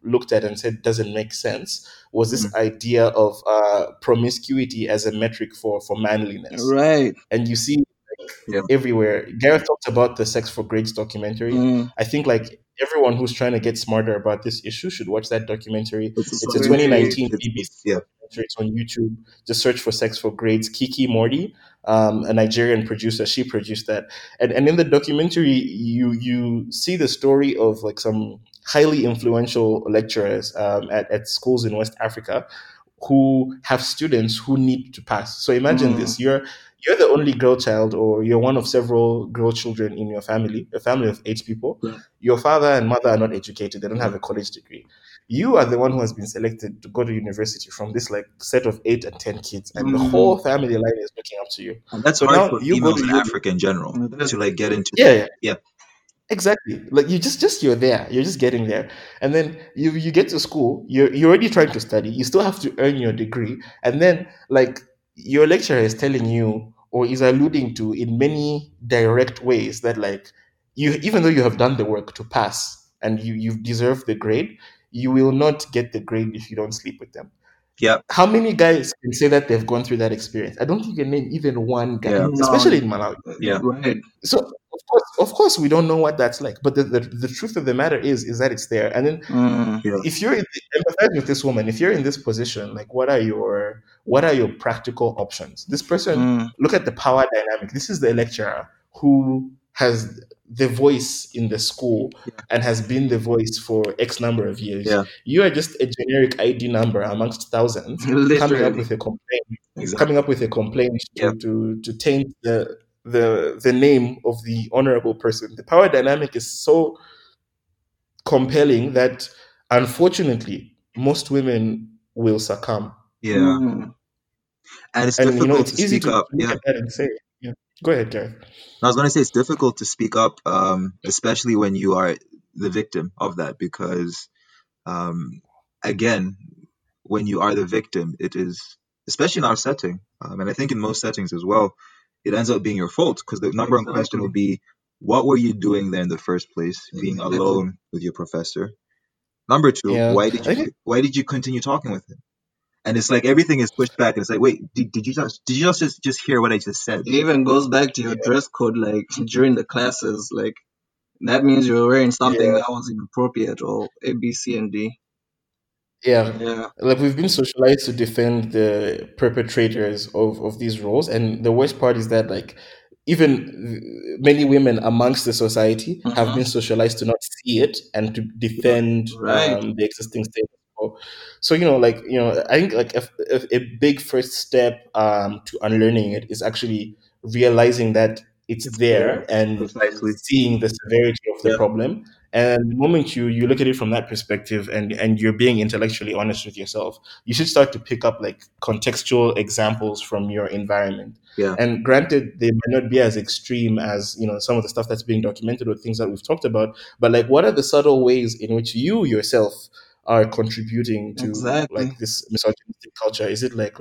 looked at and said doesn't make sense was this Mm. idea of uh, promiscuity as a metric for for manliness Right. and you see like, Yeah. everywhere. Gareth talked about the Sex for Grades documentary. Mm. I think like everyone who's trying to get smarter about this issue should watch that documentary. It's, It's a 2019 it's- BBC yeah. documentary. It's on YouTube. Just search for Sex for Grades. Kiki Mordi, um, a Nigerian producer, she produced that. And and in the documentary, you you see the story of like some highly influential lecturers um, at, at schools in West Africa who have students who need to pass. So imagine Mm. this: you're you're the only girl child, or you're one of several girl children in your family, a family of eight people. Yeah. Your father and mother are not educated; they don't have a college degree. You are the one who has been selected to go to university from this like set of eight and ten kids, and the Mm. whole family line is looking up to you. And that's So hard now for you go to in Africa in general to like get into. Yeah, yeah. Yeah. Exactly. Like you just just you're there. You're just getting there. And then you you get to school, you're you're already trying to study. You still have to earn your degree. And then like your lecturer is telling you or is alluding to in many direct ways that like you even though you have done the work to pass and you you deserve the grade, you will not get the grade if you don't sleep with them. Yeah. How many guys can say that they've gone through that experience? I don't think you can name even one guy, Yeah. especially in Malawi. Yeah. Right. So of course, of course, we don't know what that's like. But the, the, the truth of the matter is, is that it's there. And then Mm. if you're in, empathize with this woman, if you're in this position, like what are your what are your practical options? This person, Mm. look at the power dynamic. This is the lecturer who has the voice in the school and has been the voice for X number of years. Yeah. You are just a generic ID number amongst thousands coming up with a complaint Exactly. coming up with a complaint to, to, to taint the, the the name of the honorable person. The power dynamic is so compelling that unfortunately most women will succumb. Yeah. Mm. And it's And difficult you know, it's to easy speak to up. look Yeah. and say, yeah. Go ahead, Gareth. I was going to say it's difficult to speak up, um, especially when you are the victim of that, because um, again, when you are the victim, it is especially in our setting, um, and I think in most settings as well, it ends up being your fault because the number one question will be, what were you doing there in the first place, being Exactly. alone with your professor? Number two, Yeah. why did you think- why did you continue talking with him? And it's like everything is pushed back, and it's like, wait, did, did you just did you just just hear what I just said? It even goes back to your dress code, like during the classes. Like that means you're wearing something Yeah. that was inappropriate, or A, B, C, and D. Yeah. Yeah. Like we've been socialized to defend the perpetrators of, of these roles, and the worst part is that like even many women amongst the society have Mhm. been socialized to not see it and to defend Right. um, the existing status quo. So you know, like you know, I think like a, a, a big first step um, to unlearning it is actually realizing that it's, It's there and Precisely. seeing the severity of the Yeah. problem. And the moment you you look at it from that perspective and and you're being intellectually honest with yourself, you should start to pick up like contextual examples from your environment. Yeah. And granted, they might not be as extreme as you know some of the stuff that's being documented or things that we've talked about. But like, what are the subtle ways in which you yourself are contributing to Exactly. like this misogynistic culture? Is it like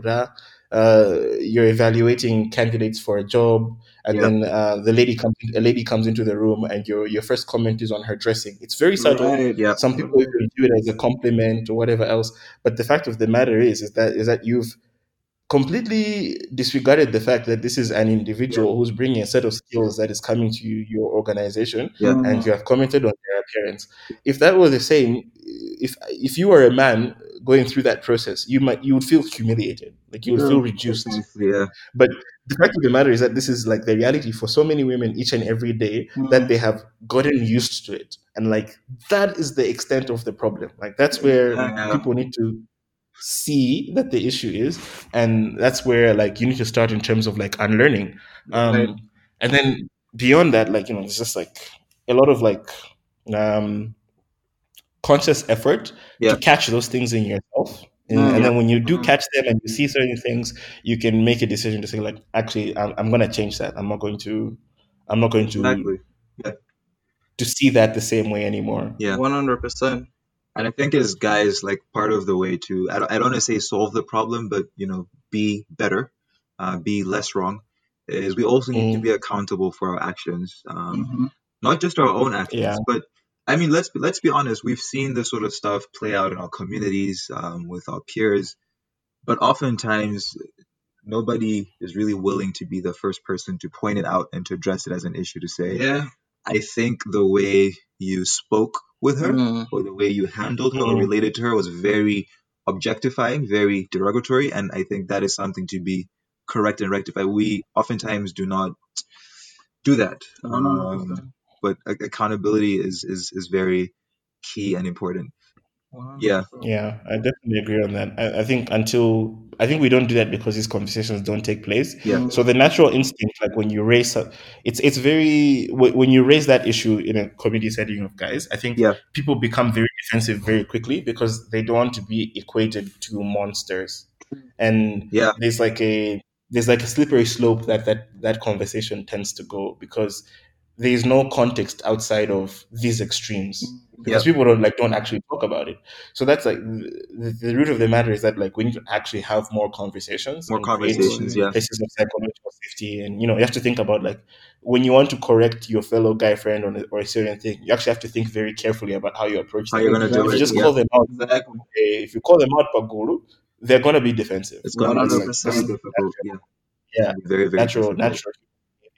uh, you're evaluating candidates for a job, and Yeah. then uh, the lady comes, a lady comes into the room, and your your first comment is on her dressing. It's very subtle. Right. Yeah. Some people even view it as a compliment or whatever else. But the fact of the matter is, is that is that you've completely disregarded the fact that this is an individual who's bringing a set of skills that is coming to you, your organization, Yeah. and you have commented on their appearance. If that were the same, if if you were a man going through that process, you might you would feel humiliated, like you would feel reduced. Yeah. But the fact of the matter is that this is like the reality for so many women each and every day that they have gotten used to it. And like that is the extent of the problem. Like that's where Yeah. people need to see that the issue is. And that's where like you need to start in terms of like unlearning. Um Right. and then beyond that, like, you know, it's just like a lot of like um conscious effort Yeah. to catch those things in yourself. And, Mm, and then when you do Mhm. catch them and you see certain things, you can make a decision to say, like, actually, I'm, I'm going to change that. I'm not going to, I'm not going to Exactly. to see that the same way anymore. Yeah. One hundred percent. And I think as guys, like part of the way to, I don't, I don't want to say solve the problem, but you know, be better, uh, be less wrong, is we also need to Mm. be accountable for our actions, um, Mhm. not just our own actions, Yeah. but I mean, let's be, let's be honest. We've seen this sort of stuff play out in our communities, um, with our peers, but oftentimes nobody is really willing to be the first person to point it out and to address it as an issue. To say, Yeah. I think the way you spoke with her Mm. or the way you handled her or Mm. related to her was very objectifying, very derogatory, and I think that is something to be correct and rectified. We oftentimes do not do that, hundred um. But accountability is is is very key and important. Yeah. Yeah, I definitely agree on that. I, I think until I think we don't do that because these conversations don't take place. Yeah. So the natural instinct, like when you raise, it's it's very when you raise that issue in a community setting of guys, I think Yeah. people become very defensive very quickly because they don't want to be equated to monsters, and Yeah. there's like a there's like a slippery slope that that that conversation tends to go because there is no context outside of these extremes because people don't like don't actually talk about it. So that's like the, the root of the matter is that like we need to actually have more conversations, More conversations, yeah. places of psychological safety, and you know you have to think about like when you want to correct your fellow guy friend on a, or a certain thing, you actually have to think very carefully about how you approach How them. you're gonna do If you just Yeah. call them out, Exactly. eh, if you call them out Paguru, they're gonna be defensive. It's gonna be like, 100%. difficult. Yeah. Yeah. Very very natural, difficult. natural.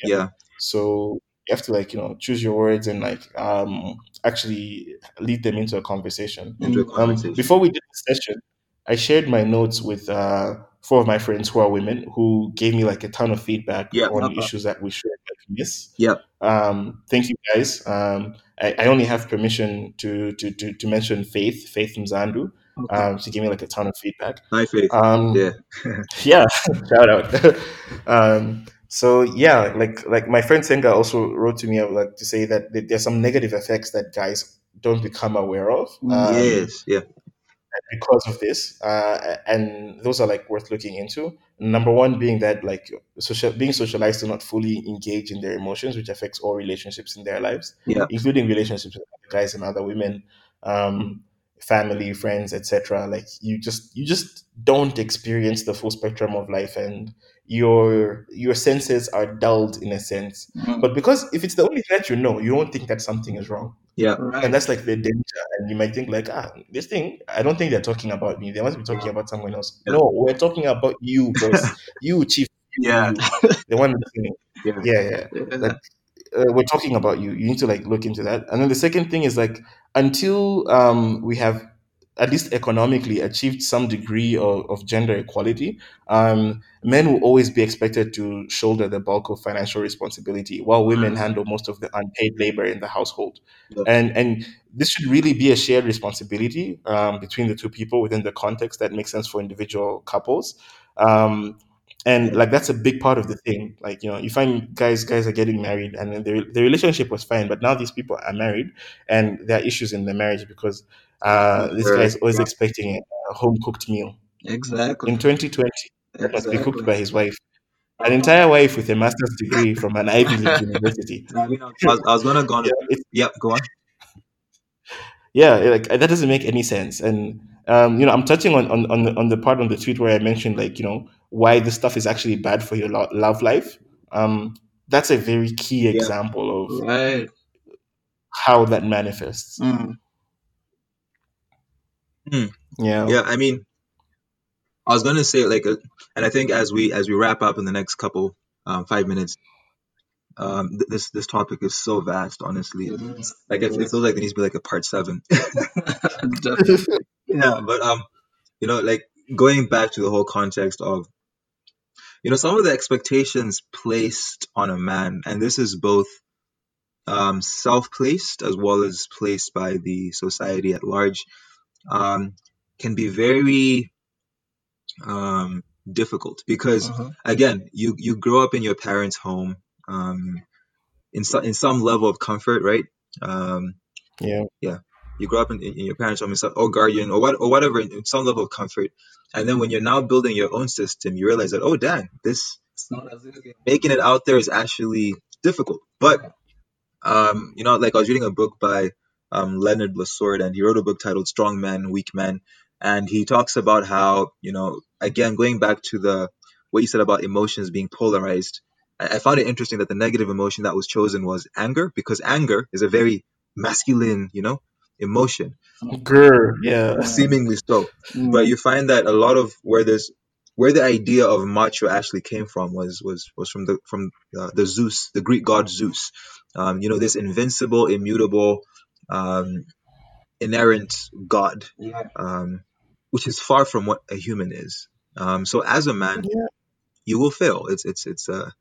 Yeah. So you have to like you know choose your words and like um actually lead them into a conversation. Into a Mm. Um, before we did the session, I shared my notes with uh, four of my friends who are women who gave me like a ton of feedback Yeah. on Okay. issues that we should like miss. Yeah. Um, thank you guys. Um, I, I only have permission to, to to to mention Faith, Faith Mzandu. Okay. Um, she gave me like a ton of feedback. Hi, Faith. Um, Yeah. yeah, shout out. um, so yeah, like like my friend Senga also wrote to me uh, like to say that th- there's some negative effects that guys don't become aware of. Mm, Um, yes. Yeah. because of this, uh, and those are like worth looking into. Number one being that like social being socialized to not fully engage in their emotions, which affects all relationships in their lives, Yeah. including relationships with other guys and other women, um, family, friends, etc. Like you just you just don't experience the full spectrum of life, and your your senses are dulled in a sense. Mm. But because if it's the only thing that you know, you don't think that something is wrong Yeah. Right. and that's like the danger and you might think like ah this thing i don't think they're talking about me they must be talking about someone else Yeah. no we're talking about you boss you chief Yeah. you, the one listening Yeah. yeah yeah Yeah. like uh, we're talking about you you need to like look into that and then the second thing is like until um we have at least economically, achieved some degree of, of gender equality, um, men will always be expected to shoulder the bulk of financial responsibility, while women handle most of the unpaid labor in the household. And and this should really be a shared responsibility um, between the two people within the context that makes sense for individual couples. Um, and like that's a big part of the thing. Like you know, you find guys guys are getting married, and the the relationship was fine, but now these people are married, and there are issues in the marriage because uh, this guy is always expecting a home cooked meal. Exactly. In 2020, that must be cooked by his wife, an entire wife with a master's degree from an Ivy League university. I, mean, I, was, I was gonna go on. Yeah, Yeah, go on. yeah, like that doesn't make any sense. And um, you know, I'm touching on on on the, on the part on the tweet where I mentioned like you know why this stuff is actually bad for your lo- love life. Um, that's a very key Yeah. example of Right. how that manifests. Mm. Yeah. Yeah, I mean, I was gonna say like, uh, and I think as we as we wrap up in the next couple um, five minutes, um, th- this this topic is so vast. Honestly, like it, it feels like there needs to be like a part seven. Yeah, but um, you know, like going back to the whole context of, you know, some of the expectations placed on a man, and this is both um, self-placed as well as placed by the society at large, um, can be very um, difficult because Uh-huh. again, you you grow up in your parents' home, um, in some in some level of comfort, right? Um, Yeah. you grow up in, in your parents' home, or guardian, or what, or whatever, in some level of comfort, and then when you're now building your own system, you realize that oh, dang, this It's not as making it out there is actually difficult. But um, you know, like I was reading a book by um, Leonard Lassord, and he wrote a book titled "Strong Men, Weak Men," and he talks about how you know, again, going back to the what you said about emotions being polarized. I, I found it interesting that the negative emotion that was chosen was anger, because anger is a very masculine, you know, emotion, Grr. Yeah. seemingly so Mm. but you find that a lot of where this where the idea of macho actually came from was was was from the from uh, the Zeus, the Greek god Zeus. Um, you know, this invincible, immutable, um, inerrant god, Yeah. um, which is far from what a human is. Um, so as a man, Yeah. you will fail. It's it's it's a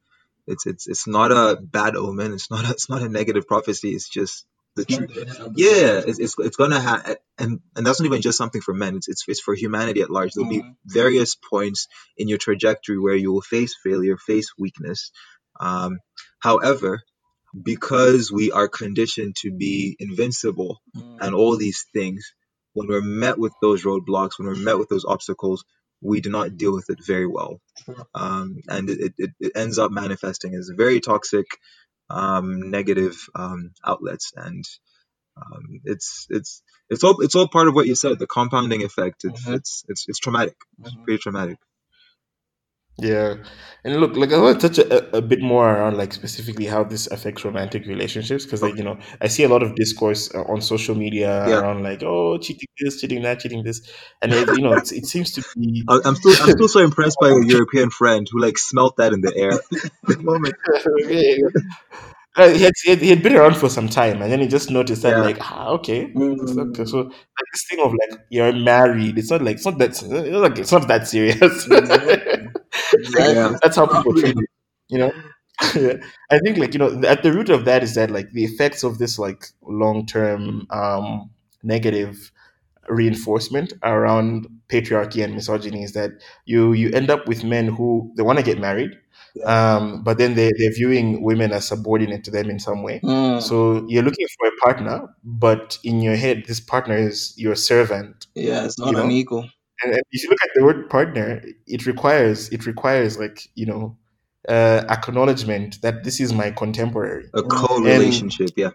it's it's it's not a bad omen. It's not a, it's not a negative prophecy. It's just the truth. Yeah, it's, it's, it's gonna have, and and that's not even just something for men. It's it's, it's for humanity at large. There'll be Mhm. various points in your trajectory where you will face failure, face weakness. Um, however, because we are conditioned to be invincible Mm. and all these things, when we're met with those roadblocks, when we're met with those obstacles, we do not deal with it very well, um, and it, it, it ends up manifesting as very toxic, um, negative um, outlets, and um, it's it's it's all it's all part of what you said, the compounding effect. It's Mhm. it's it's it's traumatic. It's Mhm. pretty traumatic. Yeah, and look, like I want to touch a, a bit more around like specifically how this affects romantic relationships because like you know I see a lot of discourse uh, on social media Yeah. around like oh cheating this, cheating that, cheating this, and it, you know it, it seems to be I- I'm still I'm still so impressed by your European friend who like smelt that in the air. the moment. Uh, he, had, he, had, he had been around for some time and then he just noticed that Yeah. like ah, okay It's Mm. okay so like this thing of like you're married it's not like it's not that it's not like it's not that serious Exactly. Exactly. Yeah. that's how people treat it you know i think like you know at the root of that is that like the effects of this like long-term um negative reinforcement around patriarchy and misogyny is that you you end up with men who they want to get married um but then they, they're viewing women as subordinate to them in some way Mm. so you're looking for a partner but in your head this partner is your servant Yeah, it's you not know? an equal. And, and if you look at the word partner it requires it requires like you know uh, acknowledgement that this is my contemporary A co-relationship. Yeah.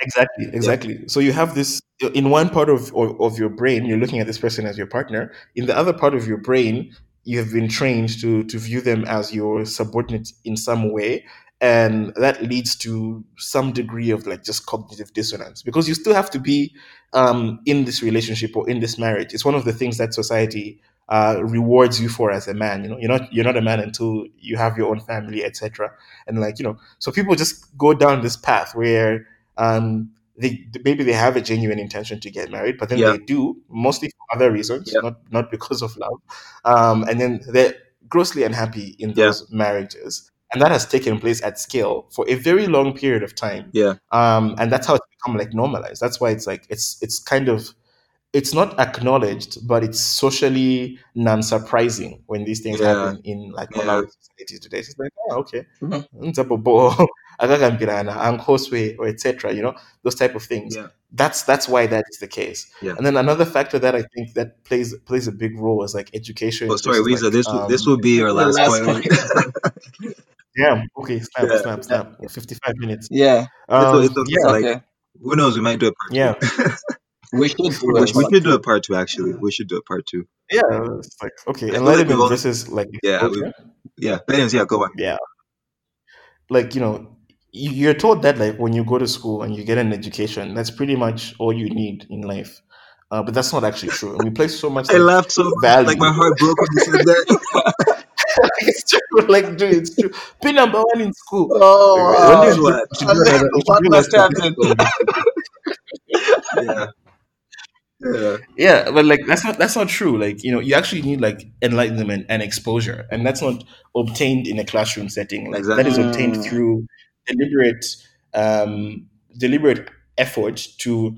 exactly exactly so you have this in one part of, of of your brain you're looking at this person as your partner in the other part of your brain you have been trained to to view them as your subordinate in some way and that leads to some degree of like just cognitive dissonance because you still have to be um, in this relationship or in this marriage it's one of the things that society uh, rewards you for as a man you know you're not you're not a man until you have your own family etc and like you know so people just go down this path where um, they maybe they have a genuine intention to get married, but then Yeah. they do mostly for other reasons, Yeah. not not because of love. Um, and then they're grossly unhappy in Yeah. those marriages, and that has taken place at scale for a very long period of time. Yeah. Um, and that's how it's become like normalized. That's why it's like it's it's kind of it's not acknowledged, but it's socially non-surprising when these things Yeah. happen in like Yeah. Malawi society today. It's like, oh, okay, Mhm. Akakambirana, ankoswe, or etc. You know, those type of things. Yeah. That's that's why that is the case. Yeah. And then another factor that I think that plays plays a big role is like education. Oh, sorry, Wiza. like, This um, this will be your the last, last point. yeah. Okay, snap, Yeah. snap, snap. Fifty-five minutes. Yeah. Um, it's okay. yeah, Like, okay. Who knows? We might do a part. yeah, We should do We, it. we should do a part two. Actually, we should do a part two. yeah. It's like okay, I feel like we've enlightenment only- versus like Yeah, we- Yeah. But anyways, yeah. Go on. yeah like you know you- you're told that like when you go to school and you get an education that's pretty much all you need in life uh, but that's not actually true and we place so much I like, laughed so much, value. like my heart broke when you said that. it's true like dude it's true be number one in school Oh, day wow. we should- we should do another- we should What do must another happen? yeah. Yeah. yeah but like that's not that's not true like you know you actually need like enlightenment and exposure and that's not obtained in a classroom setting like that is obtained through deliberate um deliberate effort to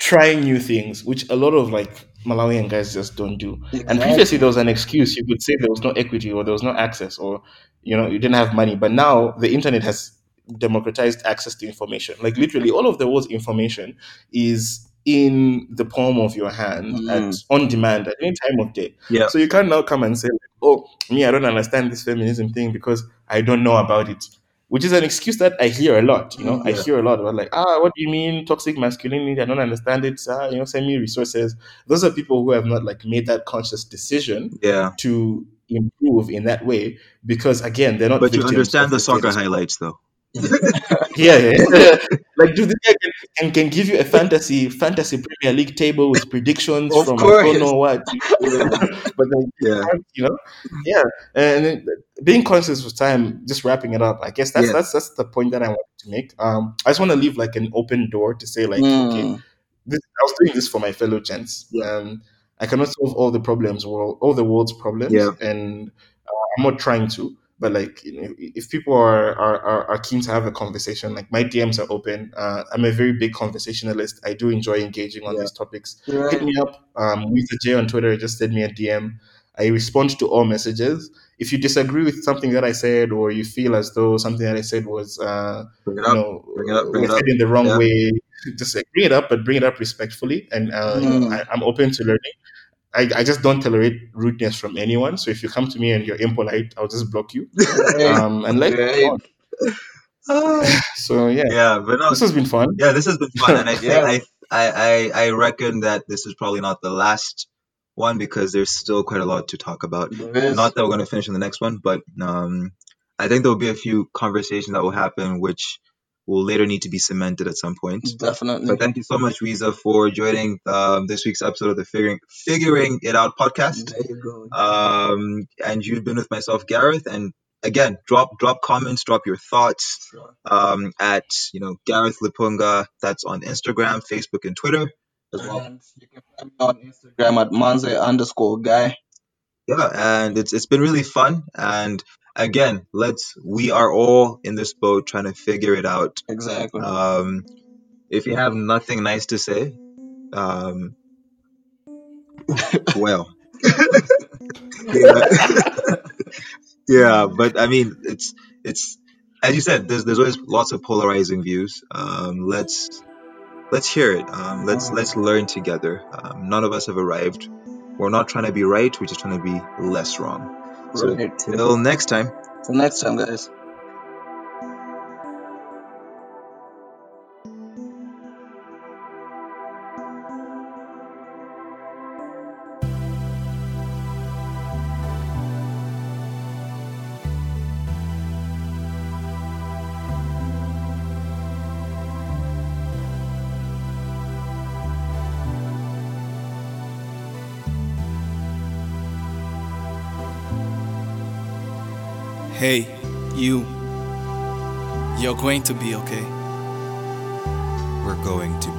try new things which a lot of like malawian guys just don't do. And previously there was an excuse. You could say there was no equity or there was no access or you know you didn't have money. But now the internet has democratized access to information. Like literally all of the world's information is in the palm of your hand Mm. at on demand at any time of day. Yeah. so you can't now come and say like, oh me i don't understand this feminism thing because i don't know about it which is an excuse that i hear a lot you know? I hear a lot about like ah what do you mean? Toxic masculinity i don't understand it ah, you know send me resources. Those are people who have not like made that conscious decision Yeah. to improve in that way because again they're not But you understand the soccer highlights, though. Yeah, yeah, like dude this guy can, can, can give you a fantasy fantasy premier league table with predictions Of from course. I don't know what but then Yeah. you know yeah and then being conscious of time just wrapping it up i guess that's Yeah. that's that's the point that i wanted to make um i just want to leave like an open door to say like okay Mm. this, I was doing this for my fellow gents. Yeah. Um, I cannot solve all the problems, world, all the world's problems, Yeah. and uh, I'm not trying to. But like, you know, if people are, are are are keen to have a conversation, like my DMs are open. Uh, I'm a very big conversationalist. I do enjoy engaging on Yeah. these topics. Right. Hit me up. Um, Wiza J on Twitter. Just send me a DM. I respond to all messages. If you disagree with something that I said, or you feel as though something that I said was uh, you know, up, was said in the wrong Yeah. way. Just like, bring it up, but bring it up respectfully. And uh, Mm. I, I'm open to learning. I, I just don't tolerate rudeness from anyone. So if you come to me and you're impolite, I'll just block you. Um, and like, Right. Ah. so yeah, yeah, but no, this has been fun. yeah, this has been fun, and I think Yeah. I, I I I reckon that this is probably not the last one because there's still quite a lot to talk about. Not that we're going to finish in the next one, but um, I think there will be a few conversations that will happen which will later need to be cemented at some point. Definitely. But thank you so much, Wiza, for joining um, this week's episode of the Figuring Figuring It Out podcast. There you go. Um, and you've been with myself, Gareth. And again, drop drop comments, drop your thoughts Sure. um, at you know Gareth Lipunga. That's on Instagram, Facebook, and Twitter as well. And you can find me on Instagram at manze underscore guy. Yeah, and it's it's been really fun. And again, let's we are all in this boat trying to figure it out. Exactly. Um, if you have nothing nice to say, um, well, yeah, yeah, but I mean, it's it's as you said, there's there's always lots of polarizing views. Um, let's let's hear it. Um, let's let's learn together. Um, none of us have arrived. We're not trying to be right. We're just trying to be less wrong. So Right. till next time. Till next time, guys. Going to be okay. we're going to.